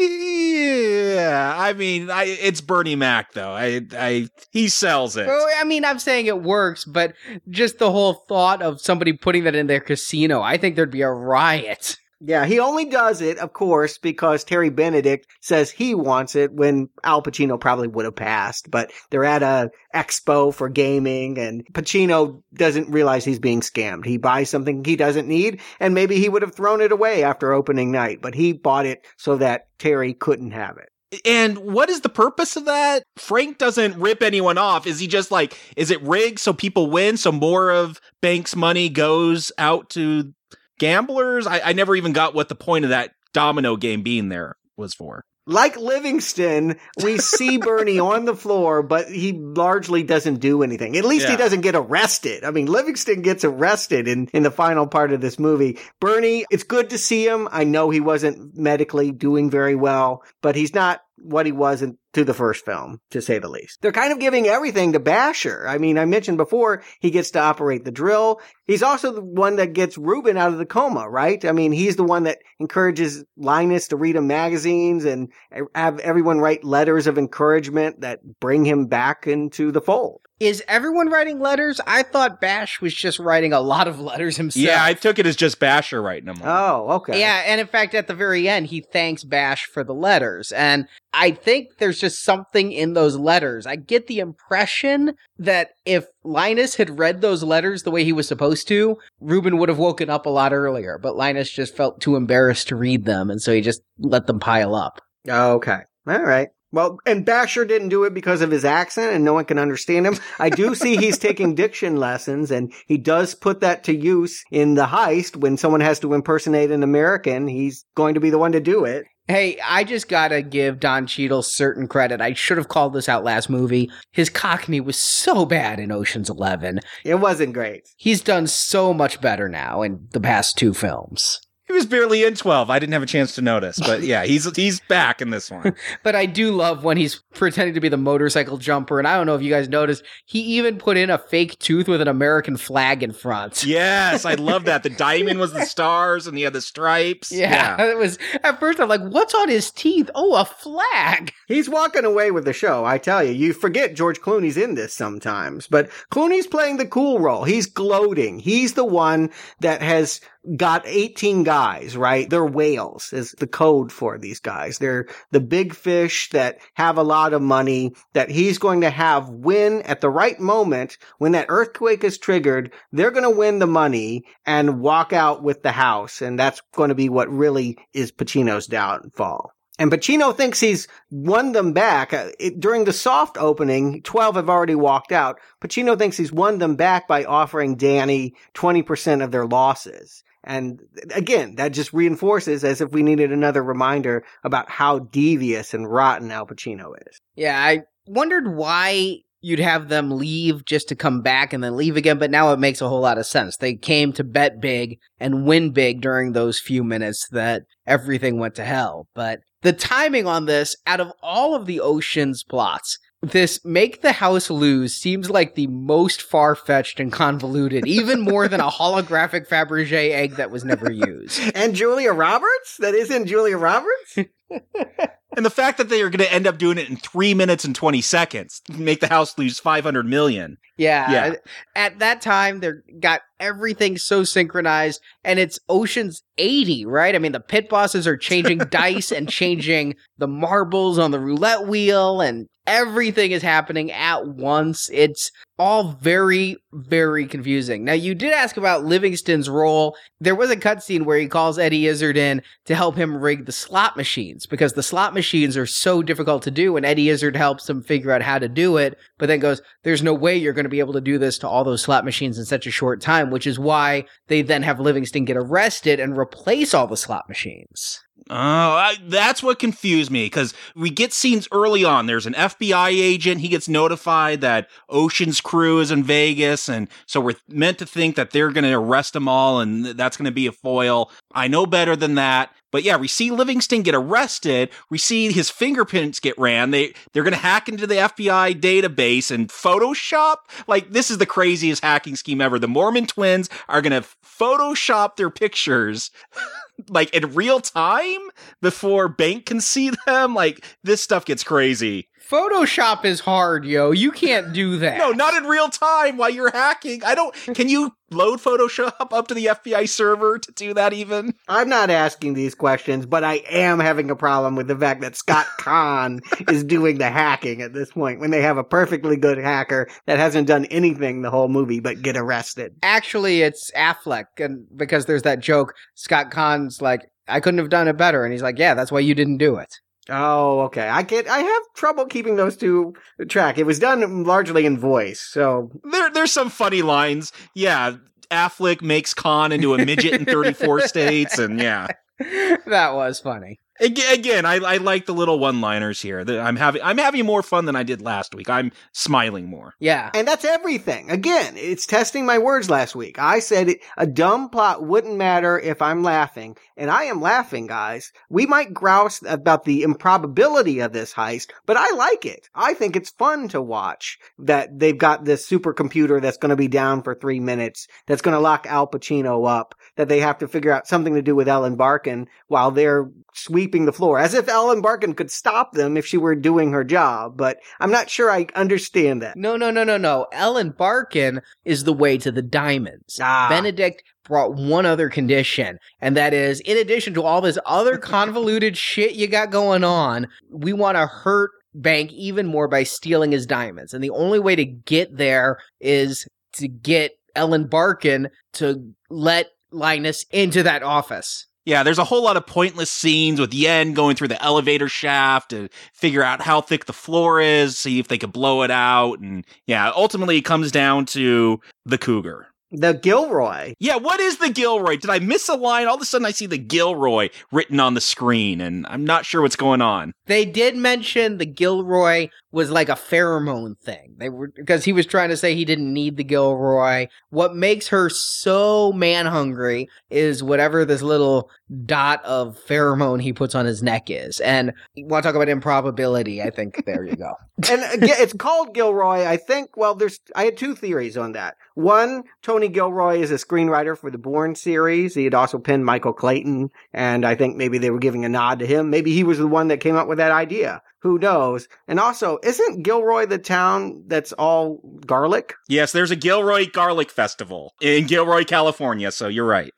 Yeah, I mean, I, it's Bernie Mac though. I, I, he sells it. I mean, I'm saying it works, but just the whole thought of somebody putting that in their casino, I think there'd be a riot. Yeah, he only does it, of course, because Terry Benedict says he wants it when Al Pacino probably would have passed. But they're at a expo for gaming and Pacino doesn't realize he's being scammed. He buys something he doesn't need and maybe he would have thrown it away after opening night, but he bought it so that Terry couldn't have it. And what is the purpose of that? Frank doesn't rip anyone off. Is he just like, is it rigged so people win? So more of Bank's money goes out to gamblers? I, I never even got what the point of that domino game being there was for. Like Livingston, we see Bernie on the floor, but he largely doesn't do anything. At least he doesn't get arrested. I mean, Livingston gets arrested in, in the final part of this movie. Bernie, it's good to see him. I know he wasn't medically doing very well, but he's not what he was in, to the first film, to say the least. They're kind of giving everything to Basher. I mean, I mentioned before, he gets to operate the drill. He's also the one that gets Reuben out of the coma, right? I mean, he's the one that encourages Linus to read him magazines and have everyone write letters of encouragement that bring him back into the fold. Is everyone writing letters? I thought Bash was just writing a lot of letters himself. Yeah, I took it as just Basher writing them. all. Oh, okay. Yeah, and in fact, at the very end, he thanks Bash for the letters. And I think there's just something in those letters. I get the impression that if Linus had read those letters the way he was supposed to, Reuben would have woken up a lot earlier. But Linus just felt too embarrassed to read them, and so he just let them pile up. Oh, okay. All right. Well, and Basher didn't do it because of his accent and no one can understand him. I do see he's taking diction lessons and he does put that to use in the heist when someone has to impersonate an American. He's going to be the one to do it. Hey, I just gotta give Don Cheadle certain credit. I should have called this out last movie. His Cockney was so bad in Ocean's Eleven. It wasn't great. He's done so much better now in the past two films. He was barely in 12. I didn't have a chance to notice, but yeah, he's he's back in this one. But I do love when he's pretending to be the motorcycle jumper. And I don't know if you guys noticed, he even put in a fake tooth with an American flag in front. yes, I love that. The diamond was the stars and he had the stripes. Yeah, it was at first I'm like, what's on his teeth? Oh, a flag. He's walking away with the show, I tell you. You forget George Clooney's in this sometimes, but Clooney's playing the cool role. He's gloating. He's the one that has got 18 guys, right? They're whales is the code for these guys. They're the big fish that have a lot of money that he's going to have win at the right moment when that earthquake is triggered. They're going to win the money and walk out with the house. And that's going to be what really is Pacino's downfall. And Pacino thinks he's won them back. Uh, during the soft opening, 12 have already walked out. Pacino thinks he's won them back by offering Danny 20% of their losses. And again, that just reinforces as if we needed another reminder about how devious and rotten Al Pacino is. Yeah, I wondered why you'd have them leave just to come back and then leave again, but now it makes a whole lot of sense. They came to bet big and win big during those few minutes that everything went to hell. But the timing on this, out of all of the Ocean's plots, this make the house lose seems like the most far fetched and convoluted, even more than a holographic Fabergé egg that was never used. And Julia Roberts? That isn't Julia Roberts? And the fact that they are going to end up doing it in three minutes and 20 seconds, make the house lose 500 million. Yeah. Yeah. At that time, they got everything so synchronized, and it's Ocean's 80, right? I mean, the pit bosses are changing dice and changing the marbles on the roulette wheel, and everything is happening at once. It's all very, very confusing. Now, you did ask about Livingston's role. There was a cutscene where he calls Eddie Izzard in to help him rig the slot machines because the slot machines are so difficult to do, and Eddie Izzard helps him figure out how to do it, but then goes, There's no way you're going to be able to do this to all those slot machines in such a short time, which is why they then have Livingston get arrested and replace all the slot machines. Oh, I, that's what confused me because we get scenes early on. There's an FBI agent. He gets notified that Ocean's crew is in Vegas. And so we're meant to think that they're going to arrest them all and that's going to be a foil. I know better than that. But yeah, we see Livingston get arrested. We see his fingerprints get ran. They they're going to hack into the FBI database and Photoshop. Like this is the craziest hacking scheme ever. The Mormon twins are going to Photoshop their pictures like in real time before Bank can see them. Like this stuff gets crazy. Photoshop is hard, yo. You can't do that. No, not in real time while you're hacking. I don't. Can you load Photoshop up to the FBI server to do that even? I'm not asking these questions, but I am having a problem with the fact that Scott Caan is doing the hacking at this point when they have a perfectly good hacker that hasn't done anything the whole movie but get arrested. Actually, it's Affleck, and because there's that joke, Scott Caan's like, I couldn't have done it better. And he's like, Yeah, that's why you didn't do it. Oh, okay. I get. I have trouble keeping those two track. It was done largely in voice, so there, there's some funny lines. Yeah, Affleck makes Caan into a midget in 34 states, and yeah, that was funny. Again, I, I like the little one-liners here. I'm having I'm having more fun than I did last week. I'm smiling more. Yeah, and that's everything. Again, it's testing my words last week. I said it, a dumb plot wouldn't matter if I'm laughing, and I am laughing, guys. We might grouse about the improbability of this heist, but I like it. I think it's fun to watch that they've got this supercomputer that's going to be down for three minutes, that's going to lock Al Pacino up, that they have to figure out something to do with Ellen Barkin while they're sweeping the floor, as if Ellen Barkin could stop them if she were doing her job. But I'm not sure I understand that. No, no, no, no, no. Ellen Barkin is the way to the diamonds. Ah. Benedict brought one other condition, and that is, in addition to all this other convoluted shit you got going on, we want to hurt Bank even more by stealing his diamonds. And the only way to get there is to get Ellen Barkin to let Linus into that office. Yeah, there's a whole lot of pointless scenes with Yen going through the elevator shaft to figure out how thick the floor is, see if they could blow it out. And yeah, ultimately it comes down to the cougar. The Gilroy. Yeah, what is the Gilroy? Did I miss a line? All of a sudden I see the Gilroy written on the screen and I'm not sure what's going on. They did mention the Gilroy was like a pheromone thing. They were because he was trying to say he didn't need the Gilroy. What makes her so man hungry is whatever this little dot of pheromone he puts on his neck is. And you want to talk about improbability? I think there you go. and uh, again, it's called Gilroy. I think. Well, there's. I had two theories on that. One, Tony Gilroy is a screenwriter for the Bourne series. He had also penned Michael Clayton, and I think maybe they were giving a nod to him. Maybe he was the one that came up with that idea. Who knows? And also, isn't Gilroy the town that's all garlic? Yes, there's a Gilroy Garlic Festival in Gilroy, California, so you're right.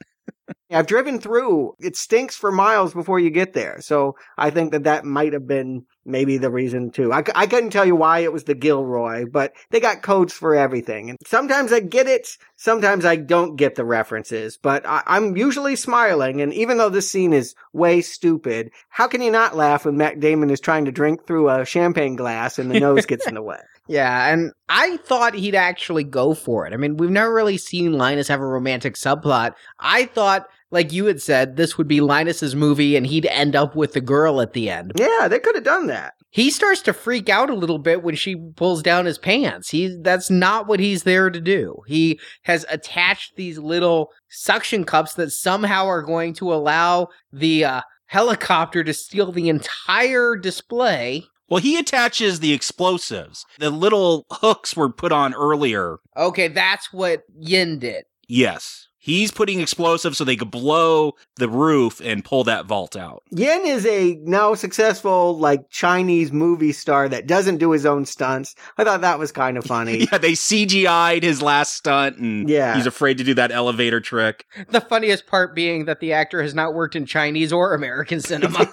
I've driven through. It stinks for miles before you get there. So I think that that might have been maybe the reason too. I, I couldn't tell you why it was the Gilroy, but they got codes for everything. And sometimes I get it. Sometimes I don't get the references, but I, I'm usually smiling. And even though this scene is way stupid, how can you not laugh when Matt Damon is trying to drink through a champagne glass and the nose gets in the way? Yeah, and I thought he'd actually go for it. I mean, we've never really seen Linus have a romantic subplot. I thought, like you had said, this would be Linus's movie and he'd end up with the girl at the end. Yeah, they could have done that. He starts to freak out a little bit when she pulls down his pants. He that's not what he's there to do. He has attached these little suction cups that somehow are going to allow the uh, helicopter to steal the entire display well, he attaches the explosives. The little hooks were put on earlier. Okay, that's what Yen did. Yes. He's putting explosives so they could blow the roof and pull that vault out. Yen is a now successful like Chinese movie star that doesn't do his own stunts. I thought that was kind of funny. Yeah, they CGI'd his last stunt and Yeah. he's afraid to do that elevator trick. The funniest part being that the actor has not worked in Chinese or American cinema.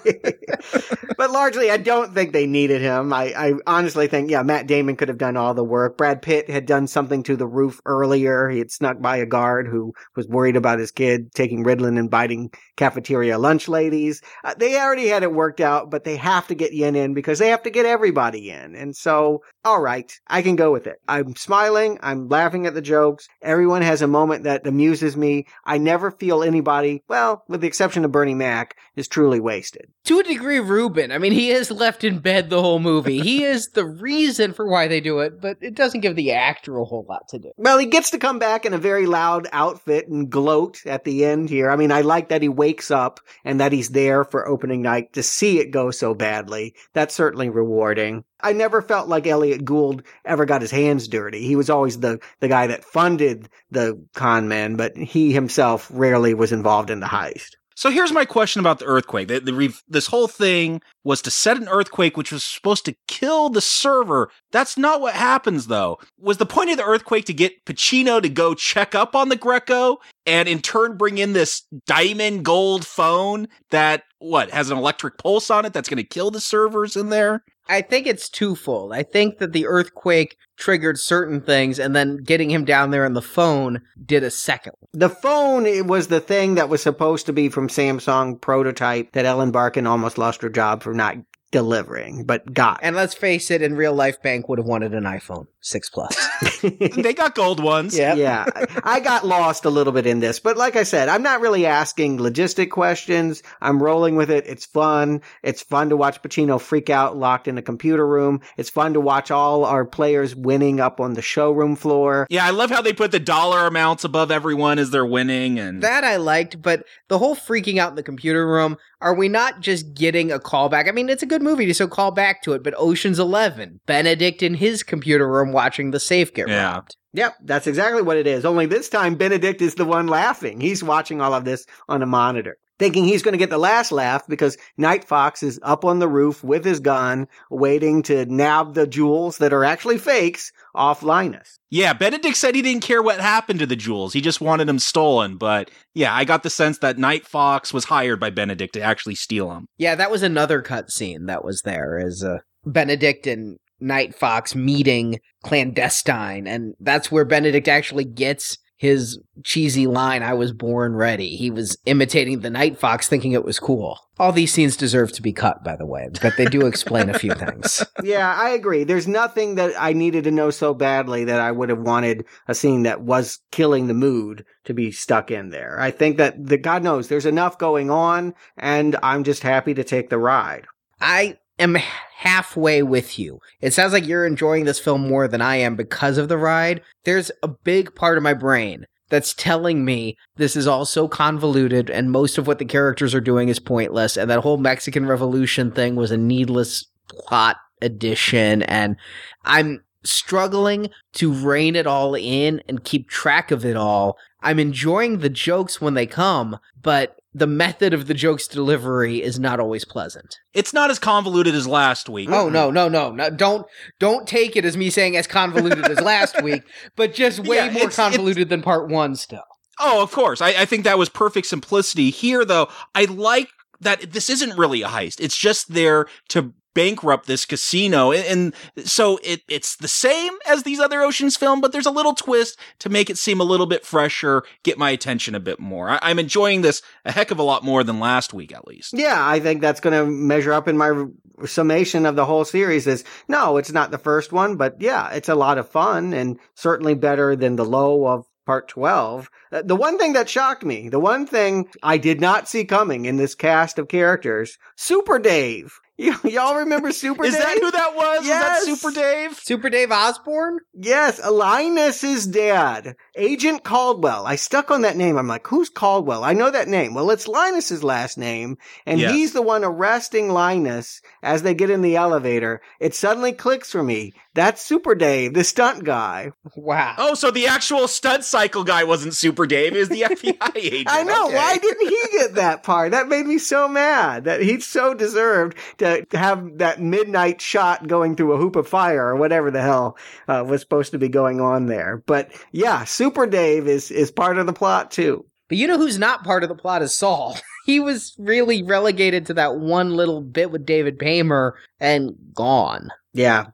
but largely, I don't think they needed him. I, I honestly think, yeah, Matt Damon could have done all the work. Brad Pitt had done something to the roof earlier. He had snuck by a guard who was worried about his kid taking Ritalin and biting cafeteria lunch ladies. Uh, they already had it worked out, but they have to get Yen in because they have to get everybody in. And so, all right, I can go with it. I'm smiling. I'm laughing at the jokes. Everyone has a moment that amuses me. I never feel anybody, well, with the exception of Bernie Mac, is truly wasted. to a degree, Reuben. I mean, he is left in bed the whole movie. he is the reason for why they do it, but it doesn't give the actor a whole lot to do. Well, he gets to come back in a very loud outfit and gloat at the end here. I mean, I like that he wakes up and that he's there for opening night to see it go so badly. That's certainly rewarding. I never felt like Elliott Gould ever got his hands dirty. He was always the, the guy that funded the con men, but he himself rarely was involved in the heist. So here's my question about the earthquake. The, the, this whole thing was to set an earthquake which was supposed to kill the server. That's not what happens though. Was the point of the earthquake to get Pacino to go check up on the Greco and in turn bring in this diamond gold phone that what has an electric pulse on it that's going to kill the servers in there? I think it's twofold. I think that the earthquake triggered certain things, and then getting him down there on the phone did a second. The phone it was the thing that was supposed to be from Samsung prototype that Ellen Barkin almost lost her job for not delivering, but got. And let's face it, in real life, Bank would have wanted an iPhone 6 Plus. they got gold ones. Yep. Yeah. I got lost a little bit in this, but like I said, I'm not really asking logistic questions. I'm rolling with it. It's fun. It's fun to watch Pacino freak out locked in a computer room. It's fun to watch all our players winning up on the showroom floor. Yeah, I love how they put the dollar amounts above everyone as they're winning and That I liked, but the whole freaking out in the computer room, are we not just getting a callback? I mean, it's a good movie, so call back to it, but Ocean's 11, Benedict in his computer room watching the safe get Yeah. robbed. Yep, that's exactly what it is. Only this time Benedict is the one laughing. He's watching all of this on a monitor. Thinking he's going to get the last laugh because Night Fox is up on the roof with his gun, waiting to nab the jewels that are actually fakes off Linus. Yeah, Benedict said he didn't care what happened to the jewels. He just wanted them stolen. But yeah, I got the sense that Night Fox was hired by Benedict to actually steal them. Yeah, that was another cutscene that was there, is uh, Benedict and Night Fox meeting clandestine, and that's where Benedict actually gets his cheesy line, I was born ready. He was imitating the Night Fox, thinking it was cool. All these scenes deserve to be cut, by the way, but they do explain a few things. Yeah, I agree. There's nothing that I needed to know so badly that I would have wanted a scene that was killing the mood to be stuck in there. I think that the God knows there's enough going on and I'm just happy to take the ride. I am halfway with you. It sounds like you're enjoying this film more than I am because of the ride. There's a big part of my brain that's telling me this is all so convoluted and most of what the characters are doing is pointless and that whole Mexican Revolution thing was a needless plot addition and I'm struggling to rein it all in and keep track of it all. I'm enjoying the jokes when they come, but the method of the joke's delivery is not always pleasant. It's not as convoluted as last week. Oh no, mm-hmm. no, no, no! Don't don't take it as me saying as convoluted as last week, but just way Yeah, more it's- convoluted than part one. Still, Oh, of course. I, I think that was perfect simplicity. Here, though, I like that this isn't really a heist. It's just there to bankrupt this casino. And, and so it, it's the same as these other Oceans film, but there's a little twist to make it seem a little bit fresher, get my attention a bit more. I, I'm enjoying this a heck of a lot more than last week, at least. Yeah, I think that's going to measure up in my summation of the whole series is no, it's not the first one, but yeah, it's a lot of fun and certainly better than the low of part 12. Uh, The one thing that shocked me, the one thing I did not see coming in this cast of characters, Super Dave. Y- y'all remember Super Is Dave? that who that was? Yes. Was that Super Super Dave? Super Dave Osborne? Yes, Linus's dad, Agent Caldwell. I stuck on that name. I'm like, who's Caldwell? I know that name. Well, it's Linus's last name, and Yes. he's the one arresting Linus as they get in the elevator. It suddenly clicks for me. That's Super Dave, the stunt guy. Wow. Oh, so the actual stunt cycle guy wasn't Super Dave, is the FBI agent. I know. Okay. Why didn't he get that part? That made me so mad that he so deserved to have that midnight shot going through a hoop of fire or whatever the hell uh, was supposed to be going on there. But yeah, Super Dave is is part of the plot too. But you know who's not part of the plot is Saul. he was really relegated to that one little bit with David Paymer and gone. Yeah,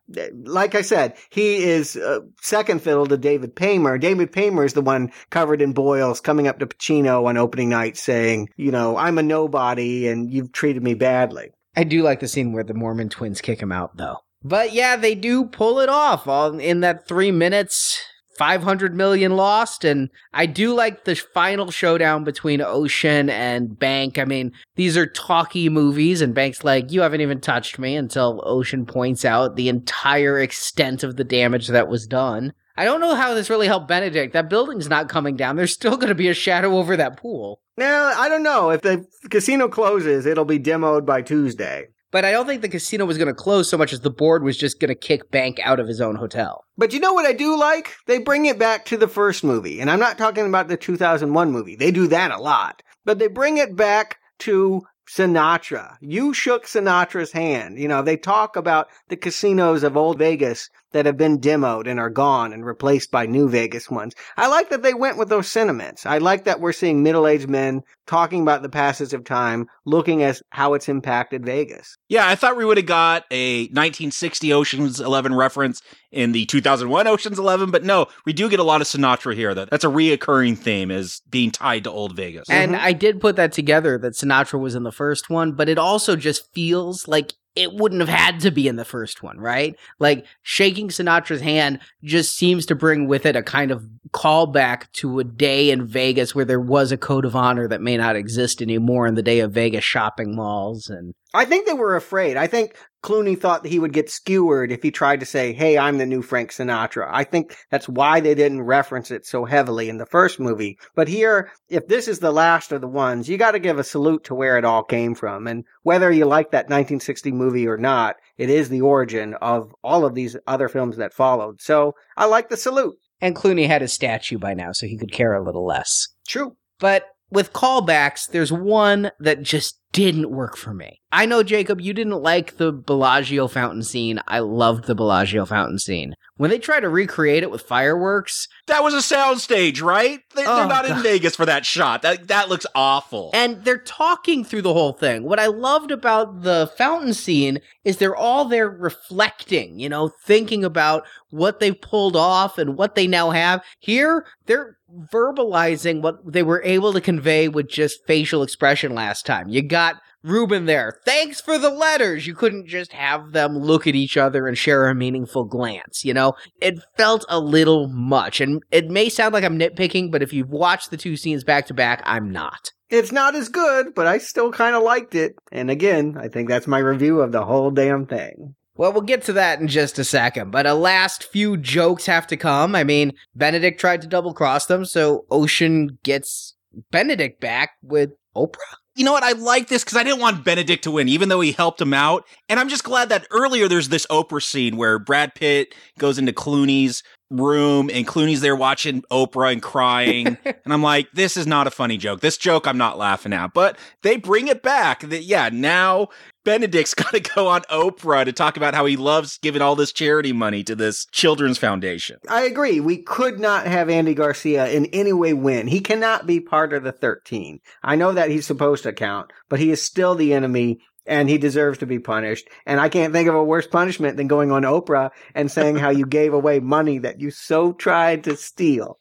like I said, he is uh, second fiddle to David Paymer. David Paymer is the one covered in boils coming up to Pacino on opening night saying, you know, I'm a nobody and you've treated me badly. I do like the scene where the Mormon twins kick him out, though. But yeah, they do pull it off all in that three minutes. 500 million lost and I do like the final showdown between Ocean and Bank. I mean, these are talky movies and Bank's like, "You haven't even touched me" until Ocean points out the entire extent of the damage that was done. I don't know how this really helped Benedict. That building's not coming down. There's still going to be a shadow over that pool. Now, I don't know. If the casino closes, it'll be demoed by Tuesday. But I don't think the casino was going to close so much as the board was just going to kick Bank out of his own hotel. But you know what I do like? They bring it back to the first movie. And I'm not talking about the 2001 movie. They do that a lot. But they bring it back to Sinatra. You shook Sinatra's hand. You know, they talk about the casinos of old Vegas that have been demoed and are gone and replaced by new Vegas ones. I like that they went with those sentiments. I like that we're seeing middle-aged men talking about the passage of time, looking at how it's impacted Vegas. Yeah, I thought we would have got a 1960 Ocean's 11 reference in the 2001 Ocean's 11, but no, we do get a lot of Sinatra here. That that's a reoccurring theme is being tied to old Vegas. And mm-hmm. I did put that together that Sinatra was in the first one, but it also just feels like it wouldn't have had to be in the first one, right? Like shaking Sinatra's hand just seems to bring with it a kind of callback to a day in Vegas where there was a code of honor that may not exist anymore in the day of Vegas shopping malls and I think they were afraid. I think Clooney thought that he would get skewered if he tried to say, Hey, I'm the new Frank Sinatra. I think that's why they didn't reference it so heavily in the first movie. But here, if this is the last of the ones, you got to give a salute to where it all came from. And whether you like that 1960 movie or not, it is the origin of all of these other films that followed. So I like the salute. and Clooney had his statue by now, so he could care a little less. True. But with callbacks, there's one that just didn't work for me. I know, Jacob, you didn't like the Bellagio fountain scene. I loved the Bellagio fountain scene. When they try to recreate it with fireworks, that was a soundstage, right? They, Oh, they're not in Vegas for that shot. That that looks awful. and they're talking through the whole thing. What I loved about the fountain scene is they're all there reflecting, you know, thinking about what they've pulled off and what they now have. Here, they're verbalizing what they were able to convey with just facial expression last time. You got Reuben there. Thanks for the letters. You couldn't just have them look at each other and share a meaningful glance, you know? It felt a little much. And it may sound like I'm nitpicking, but if you've watched the two scenes back to back, I'm not. It's not as good, but I still kind of liked it. And again, I think that's my review of the whole damn thing. Well, we'll get to that in just a second, but a last few jokes have to come. I mean, Benedict tried to double cross them, so Ocean gets Benedict back with Oprah. you know what? I like this because I didn't want Benedict to win, even though he helped him out. And I'm just glad that earlier there's this Oprah scene where Brad Pitt goes into Clooney's room and Clooney's there watching Oprah and crying. and I'm like, this is not a funny joke. This joke I'm not laughing at. But they bring it back. That yeah, now Benedict's got to go on Oprah to talk about how he loves giving all this charity money to this children's foundation. I agree. We could not have Andy Garcia in any way win. He cannot be part of the 13. I know that he's supposed to count, but he is still the enemy and he deserves to be punished. And I can't think of a worse punishment than going on Oprah and saying how you gave away money that you so tried to steal.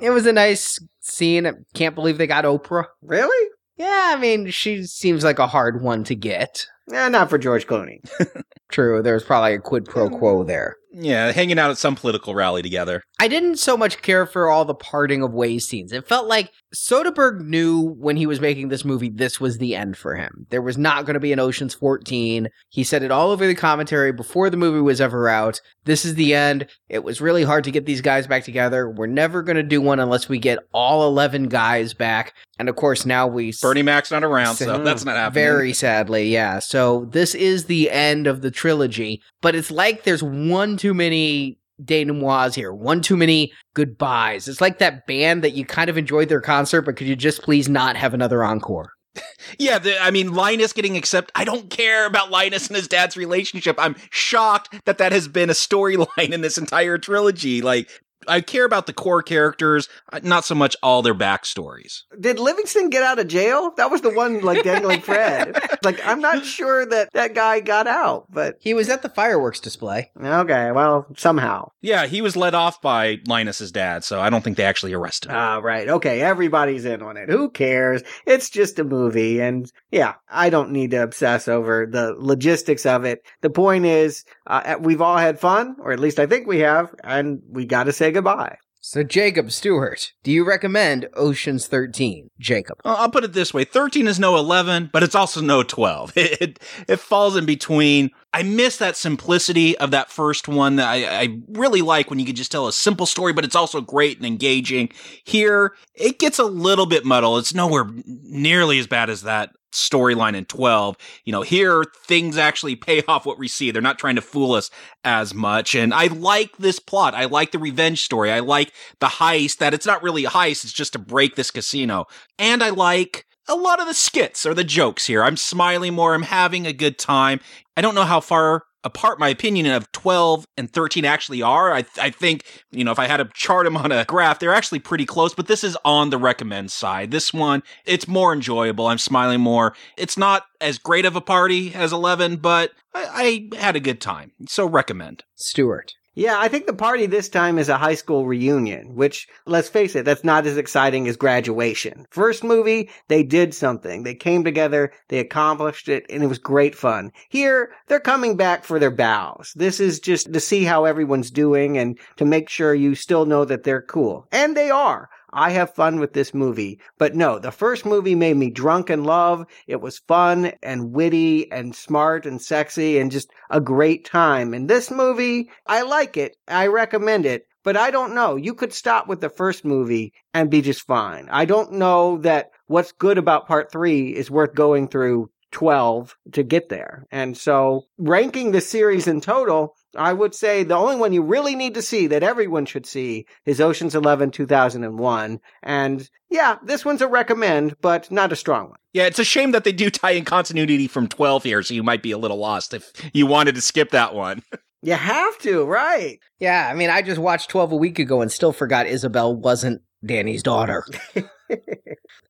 It was a nice scene. Can't believe they got Oprah. Really? Yeah, I mean, she seems like a hard one to get. Eh, not for George Clooney. True, there was probably a quid pro quo there. Yeah, hanging out at some political rally together. I didn't so much care for all the parting of ways scenes. It felt like Soderbergh knew when he was making this movie, this was the end for him. There was not going to be an Ocean's 14. He said it all over the commentary before the movie was ever out. This is the end. It was really hard to get these guys back together. We're never going to do one unless we get all 11 guys back. And of course, now we. Bernie Mac's not around, so that's not happening. Very sadly, yeah. So this is the end of the trilogy, but it's like there's one too many denouements here, one too many goodbyes. It's like that band that you kind of enjoyed their concert, but could you just please not have another encore? Yeah, the, I mean, Linus getting accepted. I don't care about Linus and his dad's relationship. I'm shocked that that has been a storyline in this entire trilogy. Like, I care about the core characters, uh, not so much all their backstories. Did Livingston get out of jail? That was the one like dangling Fred. like I'm not sure that that guy got out, but He was at the fireworks display. okay, well somehow. Yeah, he was led off by Linus's dad, so I don't think they actually arrested him. Ah, right. Okay, everybody's in on it. Who cares? It's just a movie, and yeah, I don't need to obsess over the logistics of it. The point is, uh, we've all had fun, or at least I think we have, and we got to say goodbye. So, Jacob Stuart, do you recommend Ocean's 13? Jacob. I'll put it this way 13 is no 11, but it's also no 12. It, it, it falls in between. I miss that simplicity of that first one that I, I really like when you can just tell a simple story, but it's also great and engaging. Here, it gets a little bit muddled. It's nowhere nearly as bad as that storyline in 12. You know, here things actually pay off what we see. They're not trying to fool us as much. And I like this plot. I like the revenge story. I like the heist that it's not really a heist. It's just to break this casino. And I like a lot of the skits or the jokes here. I'm smiling more. I'm having a good time. I don't know how far apart my opinion of 12 and 13 actually are. I, I think, you know, if I had to chart them on a graph, they're actually pretty close, but this is on the recommend side. This one, it's more enjoyable. I'm smiling more. It's not as great of a party as 11, but I, I had a good time. So recommend. Stuart. Yeah, I think the party this time is a high school reunion, which, let's face it, that's not as exciting as graduation. First movie, they did something. They came together, they accomplished it, and it was great fun. Here, they're coming back for their bows. This is just to see how everyone's doing and to make sure you still know that they're cool. And they are. I have fun with this movie. But no, the first movie made me drunk in love. It was fun and witty and smart and sexy and just a great time. And this movie, I like it. I recommend it. But I don't know. You could stop with the first movie and be just fine. I don't know that what's good about part three is worth going through 12 to get there. And so ranking the series in total, I would say the only one you really need to see that everyone should see is Ocean's 11 2001. And yeah, this one's a recommend, but not a strong one. Yeah, it's a shame that they do tie in continuity from 12 here, so you might be a little lost if you wanted to skip that one. You have to, right? Yeah, I mean, I just watched 12 a week ago and still forgot Isabel wasn't Danny's daughter.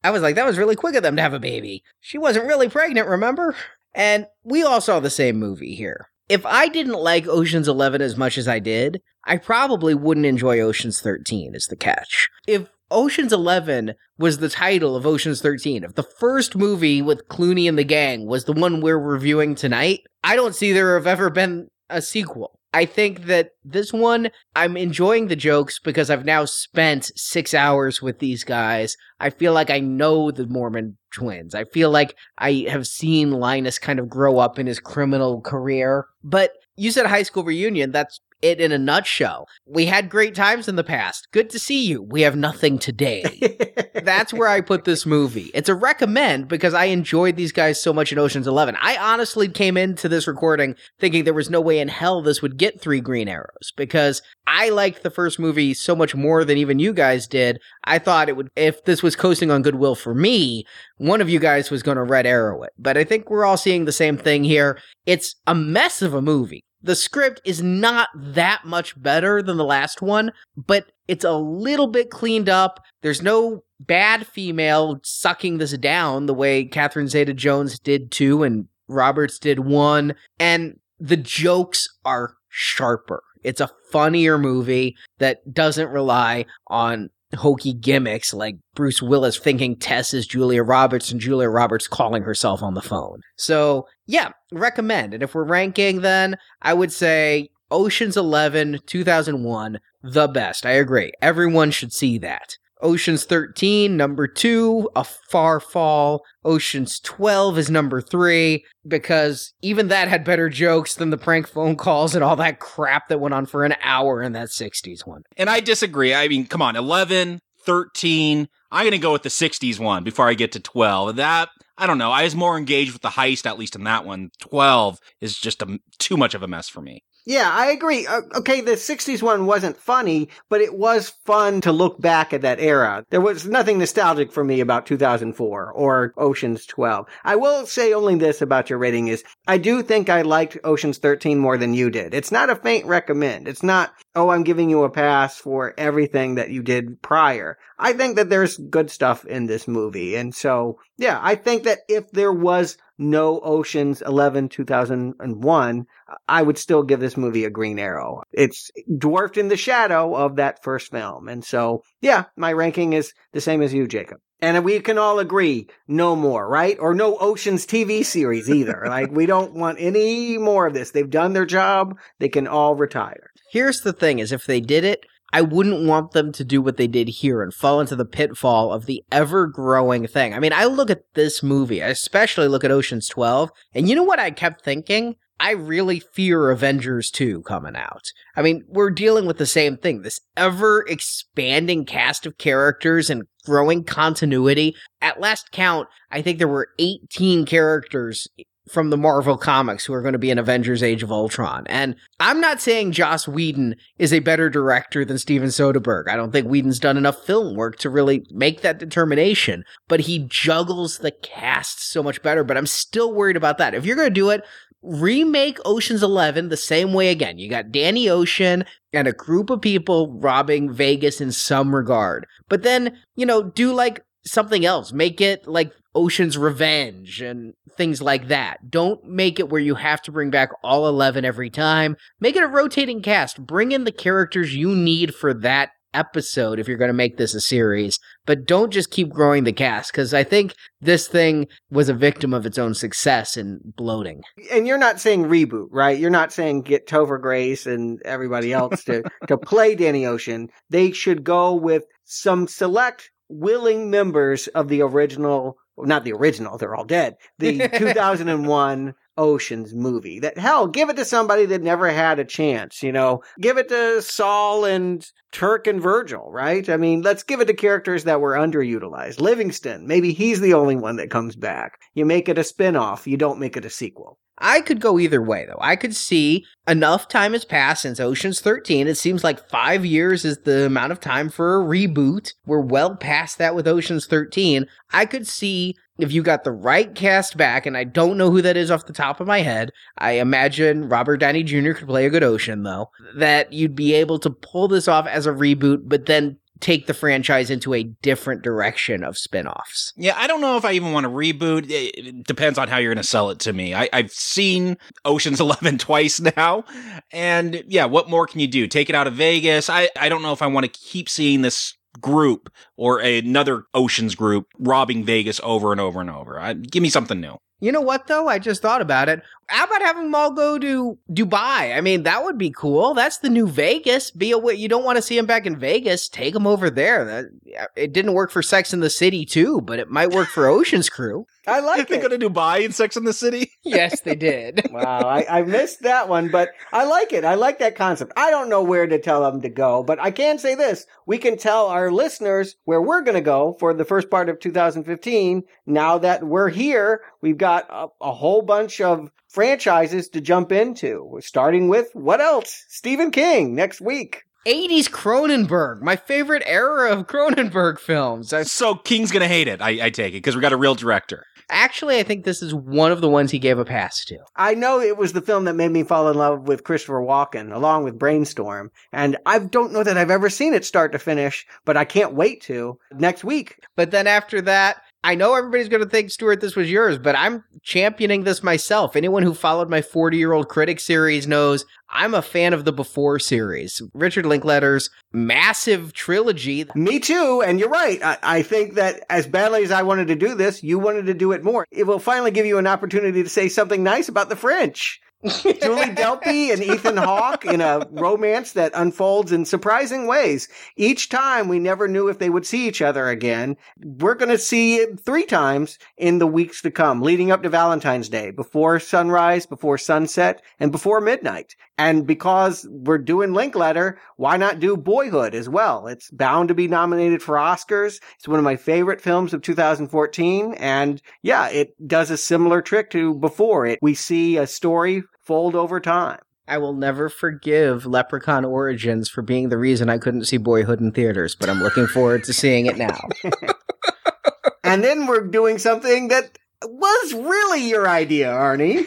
I was like, that was really quick of them to have a baby. She wasn't really pregnant, remember? And we all saw the same movie here. If I didn't like Ocean's 11 as much as I did, I probably wouldn't enjoy Ocean's 13, is the catch. If Ocean's 11 was the title of Ocean's 13, if the first movie with Clooney and the gang was the one we're reviewing tonight, I don't see there have ever been a sequel. I think that this one, I'm enjoying the jokes because I've now spent six hours with these guys. I feel like I know the Mormon twins. I feel like I have seen Linus kind of grow up in his criminal career. But you said high school reunion. That's it in a nutshell. We had great times in the past. Good to see you. We have nothing today. That's where I put this movie. It's a recommend because I enjoyed these guys so much in Ocean's 11. I honestly came into this recording thinking there was no way in hell this would get three green arrows because I liked the first movie so much more than even you guys did. I thought it would, if this was coasting on goodwill for me, one of you guys was going to red arrow it. But I think we're all seeing the same thing here. It's a mess of a movie the script is not that much better than the last one, but it's a little bit cleaned up. There's no bad female sucking this down the way Catherine Zeta Jones did two and Roberts did one. And the jokes are sharper. It's a funnier movie that doesn't rely on hokey gimmicks like Bruce Willis thinking Tess is Julia Roberts and Julia Roberts calling herself on the phone. So, yeah, recommend. And if we're ranking, then I would say Ocean's 11, 2001, the best. I agree. Everyone should see that. Ocean's 13, number two, A Far Fall. Ocean's 12 is number three, because even that had better jokes than the prank phone calls and all that crap that went on for an hour in that 60s one. And I disagree. I mean, come on, 11, 13. I'm going to go with the 60s one before I get to 12. That, I don't know. I was more engaged with the heist, at least in that one. 12 is just a, too much of a mess for me. Yeah, I agree. Uh, okay, the 60s one wasn't funny, but it was fun to look back at that era. There was nothing nostalgic for me about 2004 or Ocean's 12. I will say only this about your rating is I do think I liked Ocean's 13 more than you did. It's not a faint recommend. It's not, oh, I'm giving you a pass for everything that you did prior. I think that there's good stuff in this movie. And so, yeah, I think that if there was no Oceans 11 2001, I would still give this movie a green arrow. It's dwarfed in the shadow of that first film. And so, yeah, my ranking is the same as you, Jacob. And we can all agree, no more, right? Or no Oceans TV series either. like, we don't want any more of this. They've done their job. They can all retire. Here's the thing is if they did it, I wouldn't want them to do what they did here and fall into the pitfall of the ever growing thing. I mean, I look at this movie, I especially look at Ocean's 12, and you know what I kept thinking? I really fear Avengers 2 coming out. I mean, we're dealing with the same thing this ever expanding cast of characters and growing continuity. At last count, I think there were 18 characters from the Marvel comics who are going to be in Avengers Age of Ultron. And I'm not saying Joss Whedon is a better director than Steven Soderbergh. I don't think Whedon's done enough film work to really make that determination, but he juggles the cast so much better. But I'm still worried about that. If you're going to do it, remake Ocean's 11 the same way again. You got Danny Ocean and a group of people robbing Vegas in some regard. But then, you know, do like something else. Make it like Ocean's Revenge and things like that. Don't make it where you have to bring back all 11 every time. Make it a rotating cast. Bring in the characters you need for that episode if you're going to make this a series, but don't just keep growing the cast because I think this thing was a victim of its own success in bloating. And you're not saying reboot, right? You're not saying get Topher Grace and everybody else to, to play Danny Ocean. They should go with some select willing members of the original not the original, they're all dead. The 2001 Oceans movie. That hell, give it to somebody that never had a chance, you know. Give it to Saul and Turk and Virgil, right? I mean, let's give it to characters that were underutilized. Livingston, maybe he's the only one that comes back. You make it a spin-off, you don't make it a sequel. I could go either way, though. I could see enough time has passed since Ocean's 13. It seems like five years is the amount of time for a reboot. We're well past that with Ocean's 13. I could see if you got the right cast back, and I don't know who that is off the top of my head, I imagine Robert Downey Jr. could play a good Ocean, though, that you'd be able to pull this off as a reboot, but then take the franchise into a different direction of spin-offs. Yeah, I don't know if I even want to reboot. It depends on how you're going to sell it to me. I, have seen Ocean's 11 twice now. And yeah, what more can you do? Take it out of Vegas. I, I don't know if I want to keep seeing this group or another Oceans group robbing Vegas over and over and over. I, give me something new. You know what though? I just thought about it. How about having them all go to Dubai? I mean, that would be cool. That's the new Vegas. Be a you don't want to see them back in Vegas. Take them over there. That, it didn't work for Sex in the City too, but it might work for Ocean's Crew. I like Did it. they go to Dubai in Sex in the City? yes, they did. wow, I, I missed that one, but I like it. I like that concept. I don't know where to tell them to go, but I can say this. We can tell our listeners where we're going to go for the first part of 2015. Now that we're here, we've got a, a whole bunch of franchises to jump into. Starting with what else? Stephen King next week. 80s Cronenberg, my favorite era of Cronenberg films. I, so King's gonna hate it. I, I take it because we got a real director. Actually, I think this is one of the ones he gave a pass to. I know it was the film that made me fall in love with Christopher Walken, along with Brainstorm, and I don't know that I've ever seen it start to finish, but I can't wait to next week. But then after that, I know everybody's going to think, Stuart, this was yours, but I'm championing this myself. Anyone who followed my 40 year old critic series knows I'm a fan of the Before series. Richard Linklater's massive trilogy. Me too, and you're right. I, I, think that as badly as I wanted to do this, you wanted to do it more. It will finally give you an opportunity to say something nice about the French. Julie Delpy and Ethan Hawke in a romance that unfolds in surprising ways. Each time we never knew if they would see each other again. We're going to see it three times in the weeks to come, leading up to Valentine's Day, before sunrise, before sunset, and before midnight. And because we're doing Linklater, why not do Boyhood as well? It's bound to be nominated for Oscars. It's one of my favorite films of 2014. And yeah, it does a similar trick to before it. We see a story fold over time. I will never forgive Leprechaun Origins for being the reason I couldn't see Boyhood in theaters, but I'm looking forward to seeing it now. and then we're doing something that was really your idea, Arnie.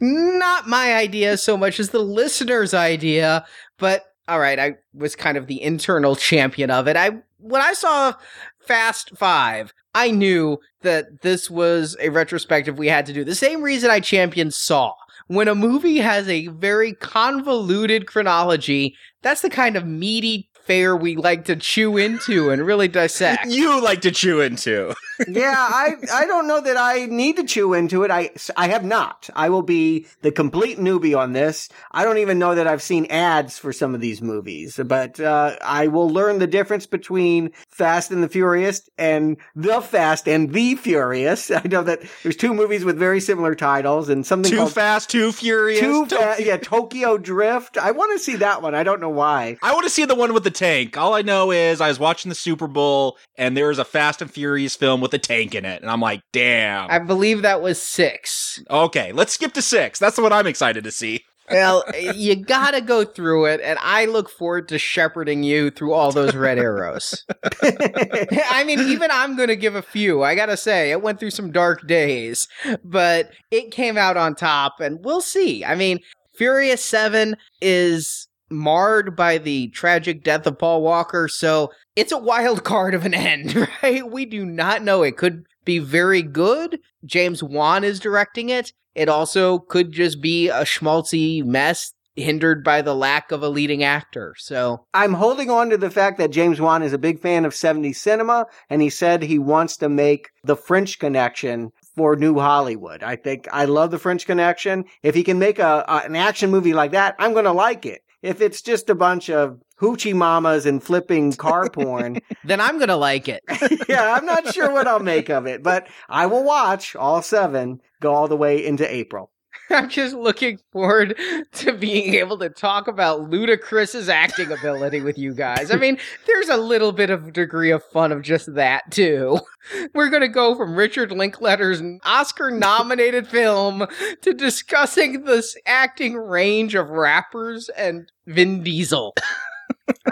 Not my idea so much as the listener's idea, but all right, I was kind of the internal champion of it. I when I saw Fast 5, I knew that this was a retrospective we had to do. The same reason I championed Saw when a movie has a very convoluted chronology, that's the kind of meaty fare we like to chew into and really dissect. You like to chew into. yeah, I I don't know that I need to chew into it. I I have not. I will be the complete newbie on this. I don't even know that I've seen ads for some of these movies, but uh, I will learn the difference between Fast and the Furious and The Fast and the Furious. I know that there's two movies with very similar titles and something Too called Fast, Too Furious. Too Fast, yeah, Tokyo Drift. I want to see that one. I don't know why. I want to see the one with the tank. All I know is I was watching the Super Bowl and there was a Fast and Furious film with a tank in it. And I'm like, damn. I believe that was six. Okay, let's skip to six. That's one I'm excited to see. well, you gotta go through it, and I look forward to shepherding you through all those red arrows. I mean, even I'm gonna give a few. I gotta say, it went through some dark days, but it came out on top, and we'll see. I mean, Furious 7 is marred by the tragic death of Paul Walker, so it's a wild card of an end, right? We do not know. It could be very good. James Wan is directing it. It also could just be a schmaltzy mess hindered by the lack of a leading actor. So I'm holding on to the fact that James Wan is a big fan of 70s cinema and he said he wants to make the French connection for New Hollywood. I think I love the French Connection. If he can make a, a an action movie like that, I'm going to like it. If it's just a bunch of hoochie mamas and flipping car porn, then I'm going to like it. yeah, I'm not sure what I'll make of it, but I will watch all seven go all the way into April. I'm just looking forward to being able to talk about Ludacris's acting ability with you guys. I mean, there's a little bit of degree of fun of just that too. We're going to go from Richard Linklater's Oscar nominated film to discussing this acting range of rappers and Vin Diesel.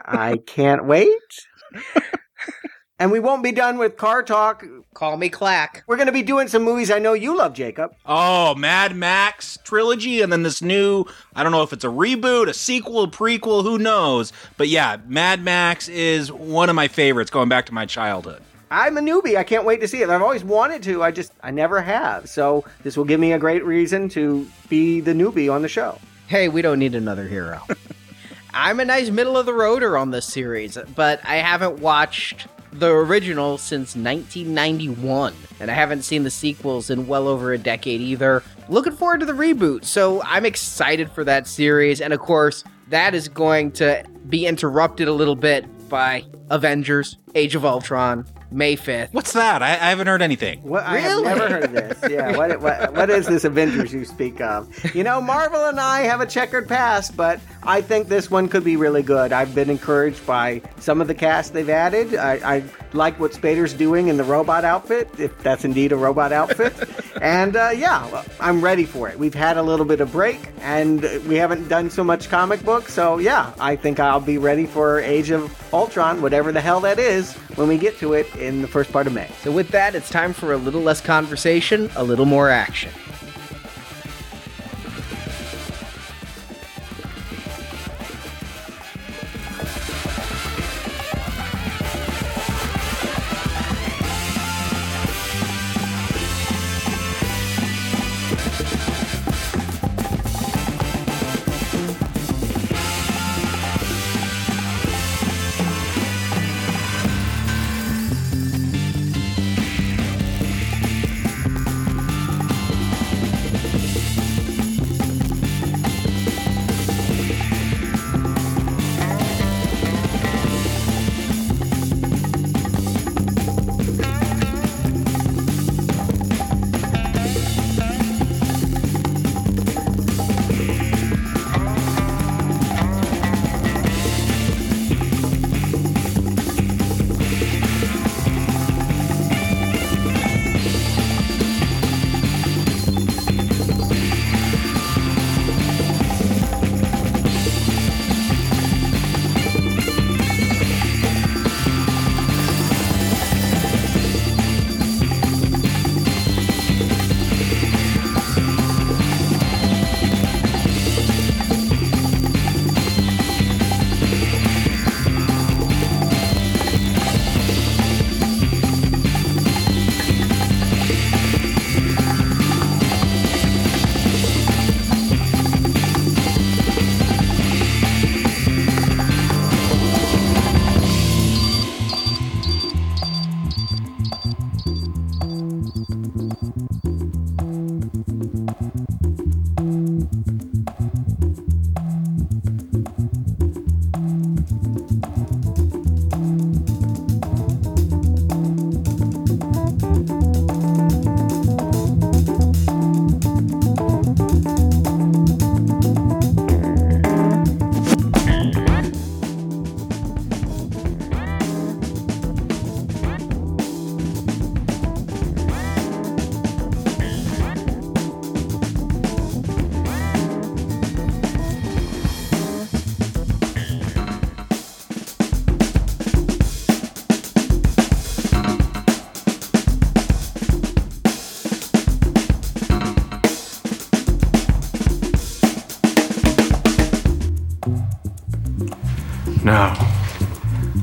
I can't wait. And we won't be done with car talk. Call me Clack. We're going to be doing some movies I know you love, Jacob. Oh, Mad Max trilogy, and then this new, I don't know if it's a reboot, a sequel, a prequel, who knows. But yeah, Mad Max is one of my favorites going back to my childhood. I'm a newbie. I can't wait to see it. I've always wanted to. I just, I never have. So this will give me a great reason to be the newbie on the show. Hey, we don't need another hero. I'm a nice middle of the roader on this series, but I haven't watched the original since 1991, and I haven't seen the sequels in well over a decade either. Looking forward to the reboot, so I'm excited for that series, and of course, that is going to be interrupted a little bit by Avengers, Age of Ultron, May 5th. What's that? I, I haven't heard anything. What, I have never heard this. Yeah, what, what, what is this Avengers you speak of? You know, Marvel and I have a checkered past, but I think this one could be really good. I've been encouraged by some of the cast they've added. I, I like what Spader's doing in the robot outfit, if that's indeed a robot outfit. and uh, yeah, I'm ready for it. We've had a little bit of break, and we haven't done so much comic book, so yeah, I think I'll be ready for Age of Ultron, whatever the hell that is, when we get to it in the first part of May. So with that, it's time for a little less conversation, a little more action.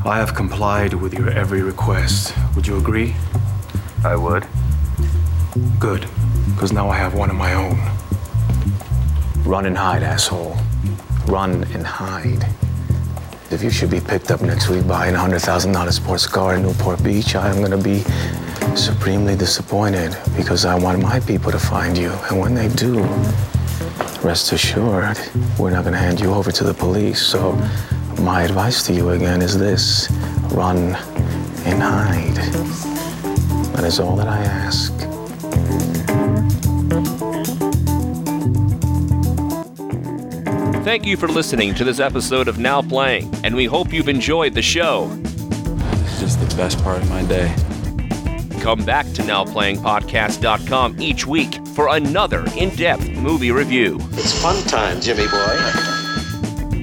I have complied with your every request. Would you agree? I would. Good, because now I have one of my own. Run and hide, asshole. Run and hide. If you should be picked up next week buying a $100,000 sports car in Newport Beach, I am going to be supremely disappointed because I want my people to find you. And when they do, rest assured, we're not going to hand you over to the police. So, my advice to you again is this run and hide. That is all that I ask. Thank you for listening to this episode of Now Playing, and we hope you've enjoyed the show. This is just the best part of my day. Come back to NowPlayingPodcast.com each week for another in depth movie review. It's fun time, Jimmy boy.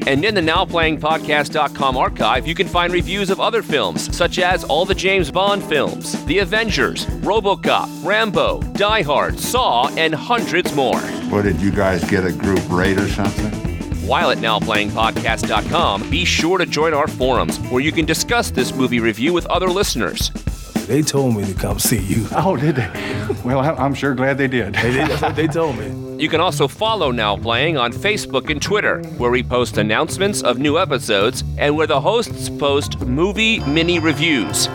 And in the NowPlayingPodcast.com archive, you can find reviews of other films, such as all the James Bond films, The Avengers, Robocop, Rambo, Die Hard, Saw, and hundreds more. What did you guys get a group rate or something? While at NowPlayingPodcast.com, be sure to join our forums where you can discuss this movie review with other listeners. They told me to come see you. Oh, did they? Well, I'm sure glad they did. They did. That's what they told me. You can also follow Now Playing on Facebook and Twitter, where we post announcements of new episodes and where the hosts post movie mini reviews.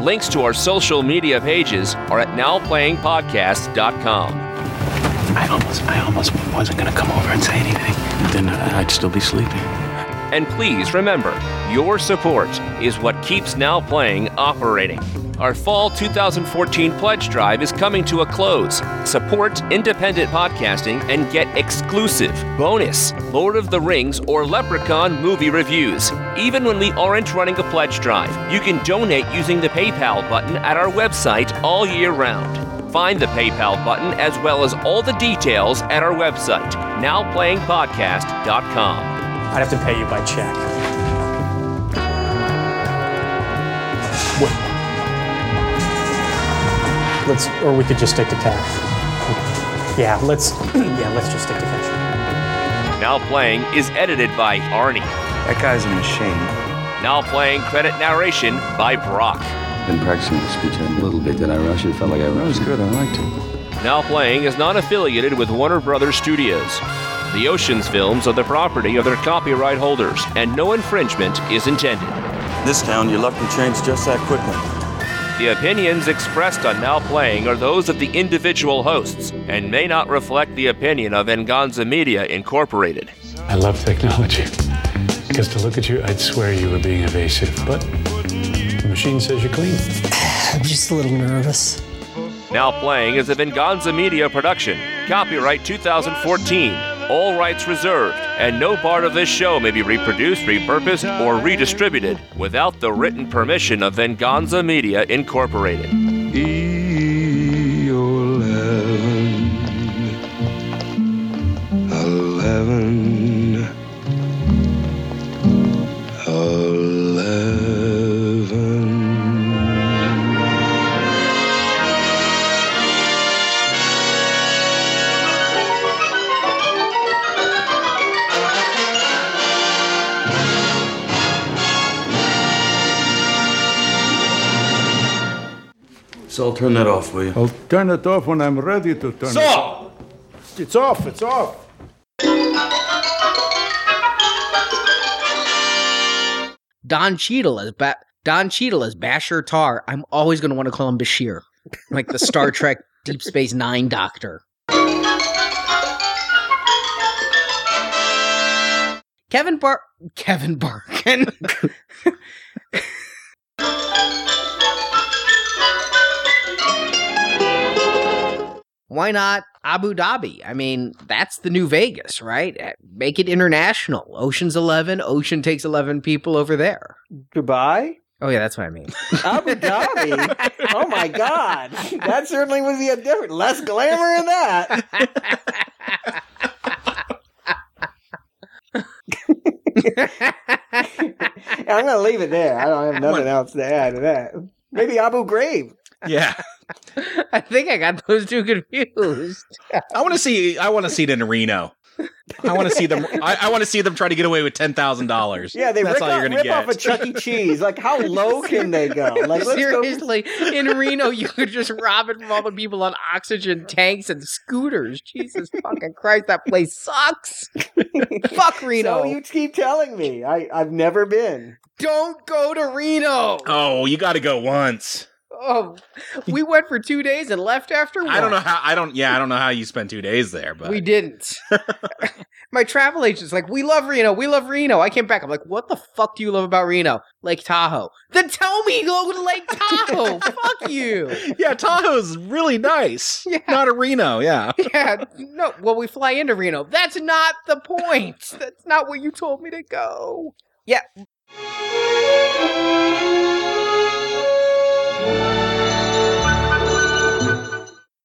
Links to our social media pages are at nowplayingpodcast.com. I almost, I almost wasn't gonna come over and say anything. Then I'd still be sleeping. And please remember, your support is what keeps Now Playing operating. Our fall 2014 pledge drive is coming to a close. Support independent podcasting and get exclusive, bonus, Lord of the Rings or Leprechaun movie reviews. Even when we aren't running a pledge drive, you can donate using the PayPal button at our website all year round. Find the PayPal button as well as all the details at our website, nowplayingpodcast.com. I'd have to pay you by check. What? Let's, or we could just stick to cash. Yeah, let's, yeah, let's just stick to cash. Now Playing is edited by Arnie. That guy's a machine. Now Playing credit narration by Brock. Been practicing the speech a little bit. Did I rush it? Felt like I rushed. That was good. I liked it. Now Playing is not affiliated with Warner Brothers Studios. The Oceans films are the property of their copyright holders, and no infringement is intended. This town, your luck can change just that quickly. The opinions expressed on Now Playing are those of the individual hosts and may not reflect the opinion of Venganza Media Incorporated. I love technology. Because to look at you, I'd swear you were being evasive. But the machine says you're clean. I'm just a little nervous. Now Playing is a Venganza Media production. Copyright 2014. All rights reserved, and no part of this show may be reproduced, repurposed, or redistributed without the written permission of Venganza Media Incorporated. Turn that off, will you? I'll turn it off when I'm ready to turn it off. It's off, it's off. Don Cheadle as ba- Don Cheadle as Bashir Tarr. I'm always going to want to call him Bashir, like the Star Trek Deep Space Nine Doctor. Kevin Bar Kevin Barkin. Why not Abu Dhabi? I mean, that's the new Vegas, right? Eh, make it international. Ocean's 11, Ocean takes 11 people over there. Dubai? Oh, yeah, that's what I mean. Abu Dhabi? oh my God. That certainly would be a different, less glamour in that. I'm going to leave it there. I don't have nothing else to add to that. Maybe Abu Ghraib. Yeah. I think I got those two confused. I want to see. I want to see it in Reno. I want to see them. I, I want to see them try to get away with ten thousand dollars. Yeah, they That's rip, all off, you're gonna rip get. off a Chuck E. Cheese. Like, how low can they go? Like, let's go. Seriously, in Reno, you could just rob it from all the people on oxygen tanks and scooters. Jesus fucking Christ, that place sucks. Fuck Reno. So you keep telling me. I, I've never been. Don't go to Reno. Oh, you got to go once. Oh, we went for two days and left after. I don't know how. I don't. Yeah, I don't know how you spent two days there, but We didn't. My travel agent's like, we love Reno. We love Reno. I came back. I'm like, what the fuck do you love about Reno? Lake Tahoe. Then tell me go to Lake Tahoe. fuck you. yeah, Tahoe's really nice. Not a Reno. Yeah. Yeah, no. Well, we fly into Reno. That's not the point. That's not where you told me to go. Yeah.